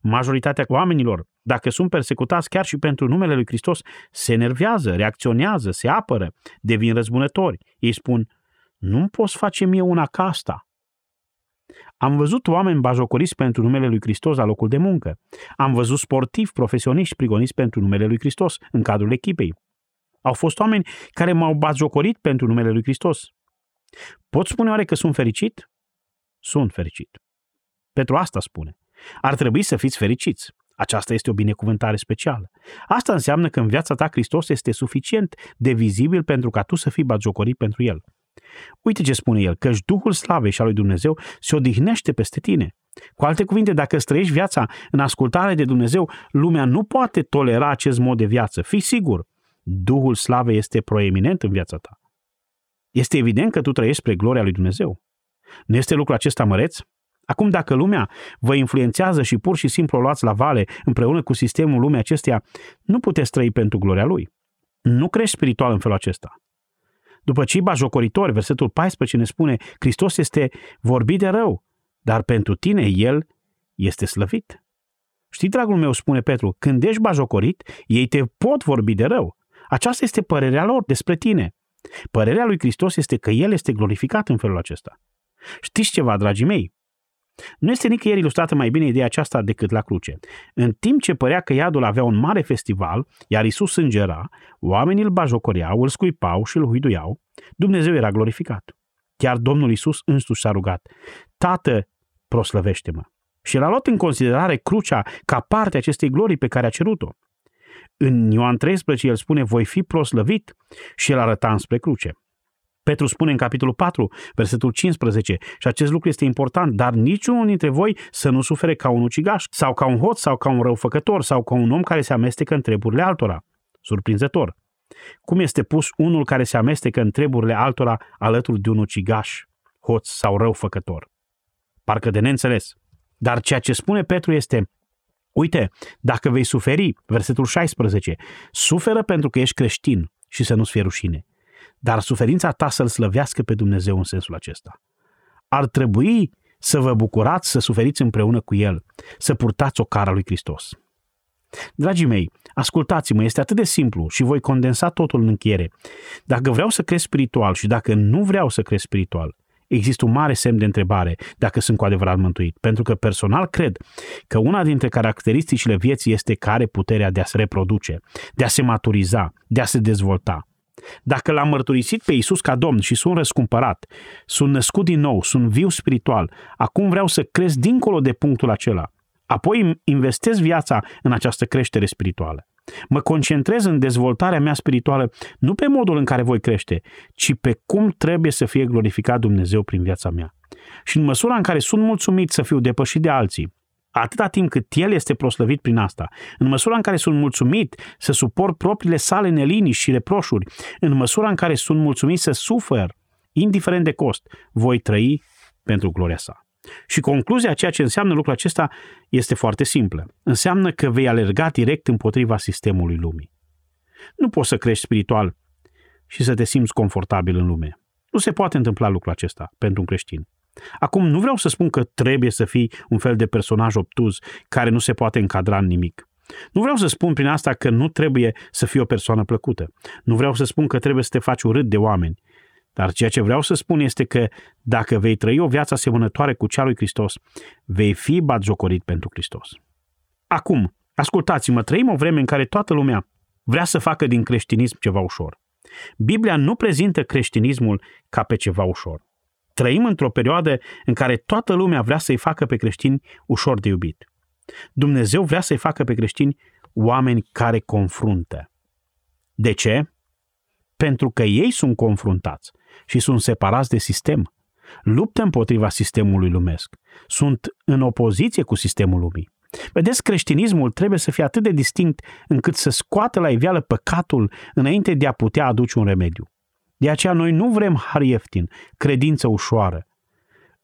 Majoritatea oamenilor, dacă sunt persecutați chiar și pentru numele lui Hristos, se enervează, reacționează, se apără, devin răzbunători. Ei spun, nu poți face mie una ca asta. Am văzut oameni bajocoriți pentru numele lui Hristos la locul de muncă. Am văzut sportivi profesioniști prigoniți pentru numele lui Hristos în cadrul echipei. Au fost oameni care m-au bajocorit pentru numele lui Hristos. Pot spune oare că sunt fericit? Sunt fericit. Pentru asta spune. Ar trebui să fiți fericiți. Aceasta este o binecuvântare specială. Asta înseamnă că în viața ta Hristos este suficient de vizibil pentru ca tu să fii bagiocorit pentru El. Uite ce spune el, că Duhul Slavei și al lui Dumnezeu se odihnește peste tine. Cu alte cuvinte, dacă îți trăiești viața în ascultare de Dumnezeu, lumea nu poate tolera acest mod de viață. Fii sigur, Duhul Slavei este proeminent în viața ta. Este evident că tu trăiești spre gloria lui Dumnezeu. Nu este lucrul acesta măreț? Acum, dacă lumea vă influențează și pur și simplu o luați la vale împreună cu sistemul lumii acesteia, nu puteți trăi pentru gloria lui. Nu crești spiritual în felul acesta. După cei bajocoritori, versetul 14 ne spune, Hristos este vorbit de rău, dar pentru tine El este slăvit. Știi, dragul meu, spune Petru, când ești bajocorit, ei te pot vorbi de rău. Aceasta este părerea lor despre tine. Părerea lui Hristos este că El este glorificat în felul acesta. Știți ceva, dragii mei? Nu este nicăieri ilustrată mai bine ideea aceasta decât la cruce. În timp ce părea că iadul avea un mare festival, iar Isus îngera, oamenii îl bajocoreau, îl scuipau și îl huiduiau, Dumnezeu era glorificat. Chiar Domnul Isus însuși s-a rugat, Tată, proslăvește-mă. Și l-a luat în considerare crucea ca parte a acestei glorii pe care a cerut-o. În Ioan 13 el spune, voi fi proslăvit și el arăta înspre cruce. Petru spune în capitolul 4, versetul 15, și acest lucru este important, dar niciunul dintre voi să nu sufere ca un ucigaș, sau ca un hoț, sau ca un răufăcător, sau ca un om care se amestecă în treburile altora. Surprinzător. Cum este pus unul care se amestecă în treburile altora alături de un ucigaș, hoț sau răufăcător? Parcă de neînțeles. Dar ceea ce spune Petru este, uite, dacă vei suferi, versetul 16, suferă pentru că ești creștin și să nu-ți fie rușine dar suferința ta să-L slăvească pe Dumnezeu în sensul acesta. Ar trebui să vă bucurați să suferiți împreună cu El, să purtați o cara lui Hristos. Dragii mei, ascultați-mă, este atât de simplu și voi condensa totul în încheiere. Dacă vreau să cresc spiritual și dacă nu vreau să cresc spiritual, există un mare semn de întrebare dacă sunt cu adevărat mântuit. Pentru că personal cred că una dintre caracteristicile vieții este care puterea de a se reproduce, de a se maturiza, de a se dezvolta. Dacă l-am mărturisit pe Isus ca Domn și sunt răscumpărat, sunt născut din nou, sunt viu spiritual, acum vreau să cresc dincolo de punctul acela. Apoi investez viața în această creștere spirituală. Mă concentrez în dezvoltarea mea spirituală nu pe modul în care voi crește, ci pe cum trebuie să fie glorificat Dumnezeu prin viața mea. Și în măsura în care sunt mulțumit să fiu depășit de alții, atâta timp cât el este proslăvit prin asta, în măsura în care sunt mulțumit să suport propriile sale nelinii și reproșuri, în măsura în care sunt mulțumit să sufer, indiferent de cost, voi trăi pentru gloria sa. Și concluzia ceea ce înseamnă lucrul acesta este foarte simplă. Înseamnă că vei alerga direct împotriva sistemului lumii. Nu poți să crești spiritual și să te simți confortabil în lume. Nu se poate întâmpla lucrul acesta pentru un creștin. Acum, nu vreau să spun că trebuie să fii un fel de personaj obtuz care nu se poate încadra în nimic. Nu vreau să spun prin asta că nu trebuie să fii o persoană plăcută. Nu vreau să spun că trebuie să te faci urât de oameni. Dar ceea ce vreau să spun este că dacă vei trăi o viață asemănătoare cu cea lui Hristos, vei fi batjocorit pentru Hristos. Acum, ascultați-mă, trăim o vreme în care toată lumea vrea să facă din creștinism ceva ușor. Biblia nu prezintă creștinismul ca pe ceva ușor. Trăim într-o perioadă în care toată lumea vrea să-i facă pe creștini ușor de iubit. Dumnezeu vrea să-i facă pe creștini oameni care confruntă. De ce? Pentru că ei sunt confruntați și sunt separați de sistem. Luptă împotriva sistemului lumesc. Sunt în opoziție cu sistemul lumii. Vedeți, creștinismul trebuie să fie atât de distinct încât să scoată la iveală păcatul înainte de a putea aduce un remediu. De aceea noi nu vrem har ieftin, credință ușoară.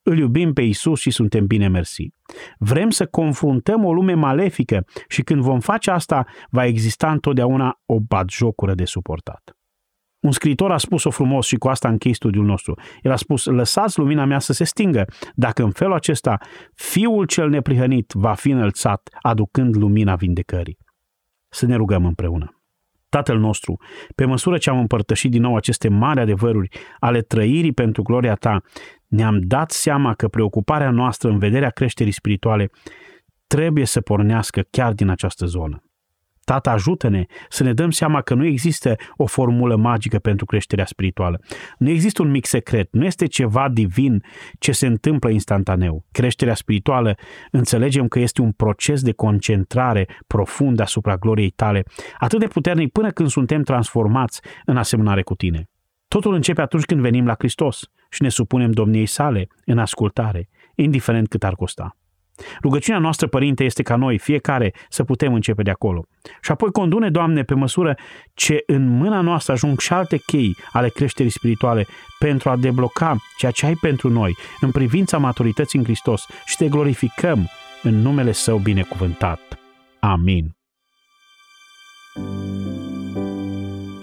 Îl iubim pe Isus și suntem bine mersi. Vrem să confruntăm o lume malefică și când vom face asta, va exista întotdeauna o batjocură de suportat. Un scriitor a spus-o frumos și cu asta închei studiul nostru. El a spus, lăsați lumina mea să se stingă, dacă în felul acesta Fiul cel neprihănit va fi înălțat, aducând lumina vindecării. Să ne rugăm împreună. Tatăl nostru, pe măsură ce am împărtășit din nou aceste mari adevăruri ale trăirii pentru gloria Ta, ne-am dat seama că preocuparea noastră în vederea creșterii spirituale trebuie să pornească chiar din această zonă. Tată, ajută-ne să ne dăm seama că nu există o formulă magică pentru creșterea spirituală. Nu există un mic secret, nu este ceva divin ce se întâmplă instantaneu. Creșterea spirituală înțelegem că este un proces de concentrare profundă asupra gloriei tale, atât de puternic până când suntem transformați în asemănare cu tine. Totul începe atunci când venim la Hristos și ne supunem domniei sale în ascultare, indiferent cât ar costa. Rugăciunea noastră, Părinte, este ca noi, fiecare, să putem începe de acolo. Și apoi condune, Doamne, pe măsură ce în mâna noastră ajung și alte chei ale creșterii spirituale pentru a debloca ceea ce ai pentru noi în privința maturității în Hristos și te glorificăm în numele Său binecuvântat. Amin.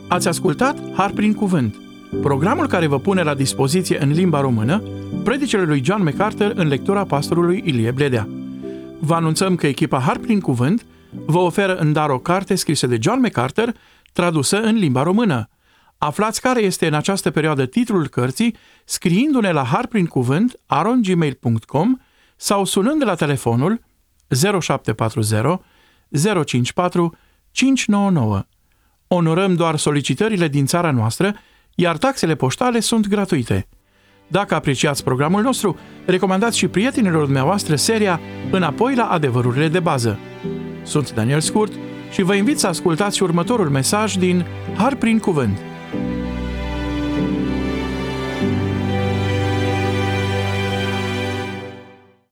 Ați ascultat Har prin Cuvânt, programul care vă pune la dispoziție în limba română predicele lui John MacArthur în lectura pastorului Ilie Bledea. Vă anunțăm că echipa Har prin Cuvânt vă oferă în dar o carte scrisă de John MacArthur, tradusă în limba română. Aflați care este în această perioadă titlul cărții scriindu-ne la harpриncuvânt arongmail.com sau sunând la telefonul 0740 054 599. Onorăm doar solicitările din țara noastră, iar taxele poștale sunt gratuite. Dacă apreciați programul nostru, recomandați și prietenilor dumneavoastră seria Înapoi la adevărurile de bază. Sunt Daniel Scurt și vă invit să ascultați următorul mesaj din Har prin Cuvânt –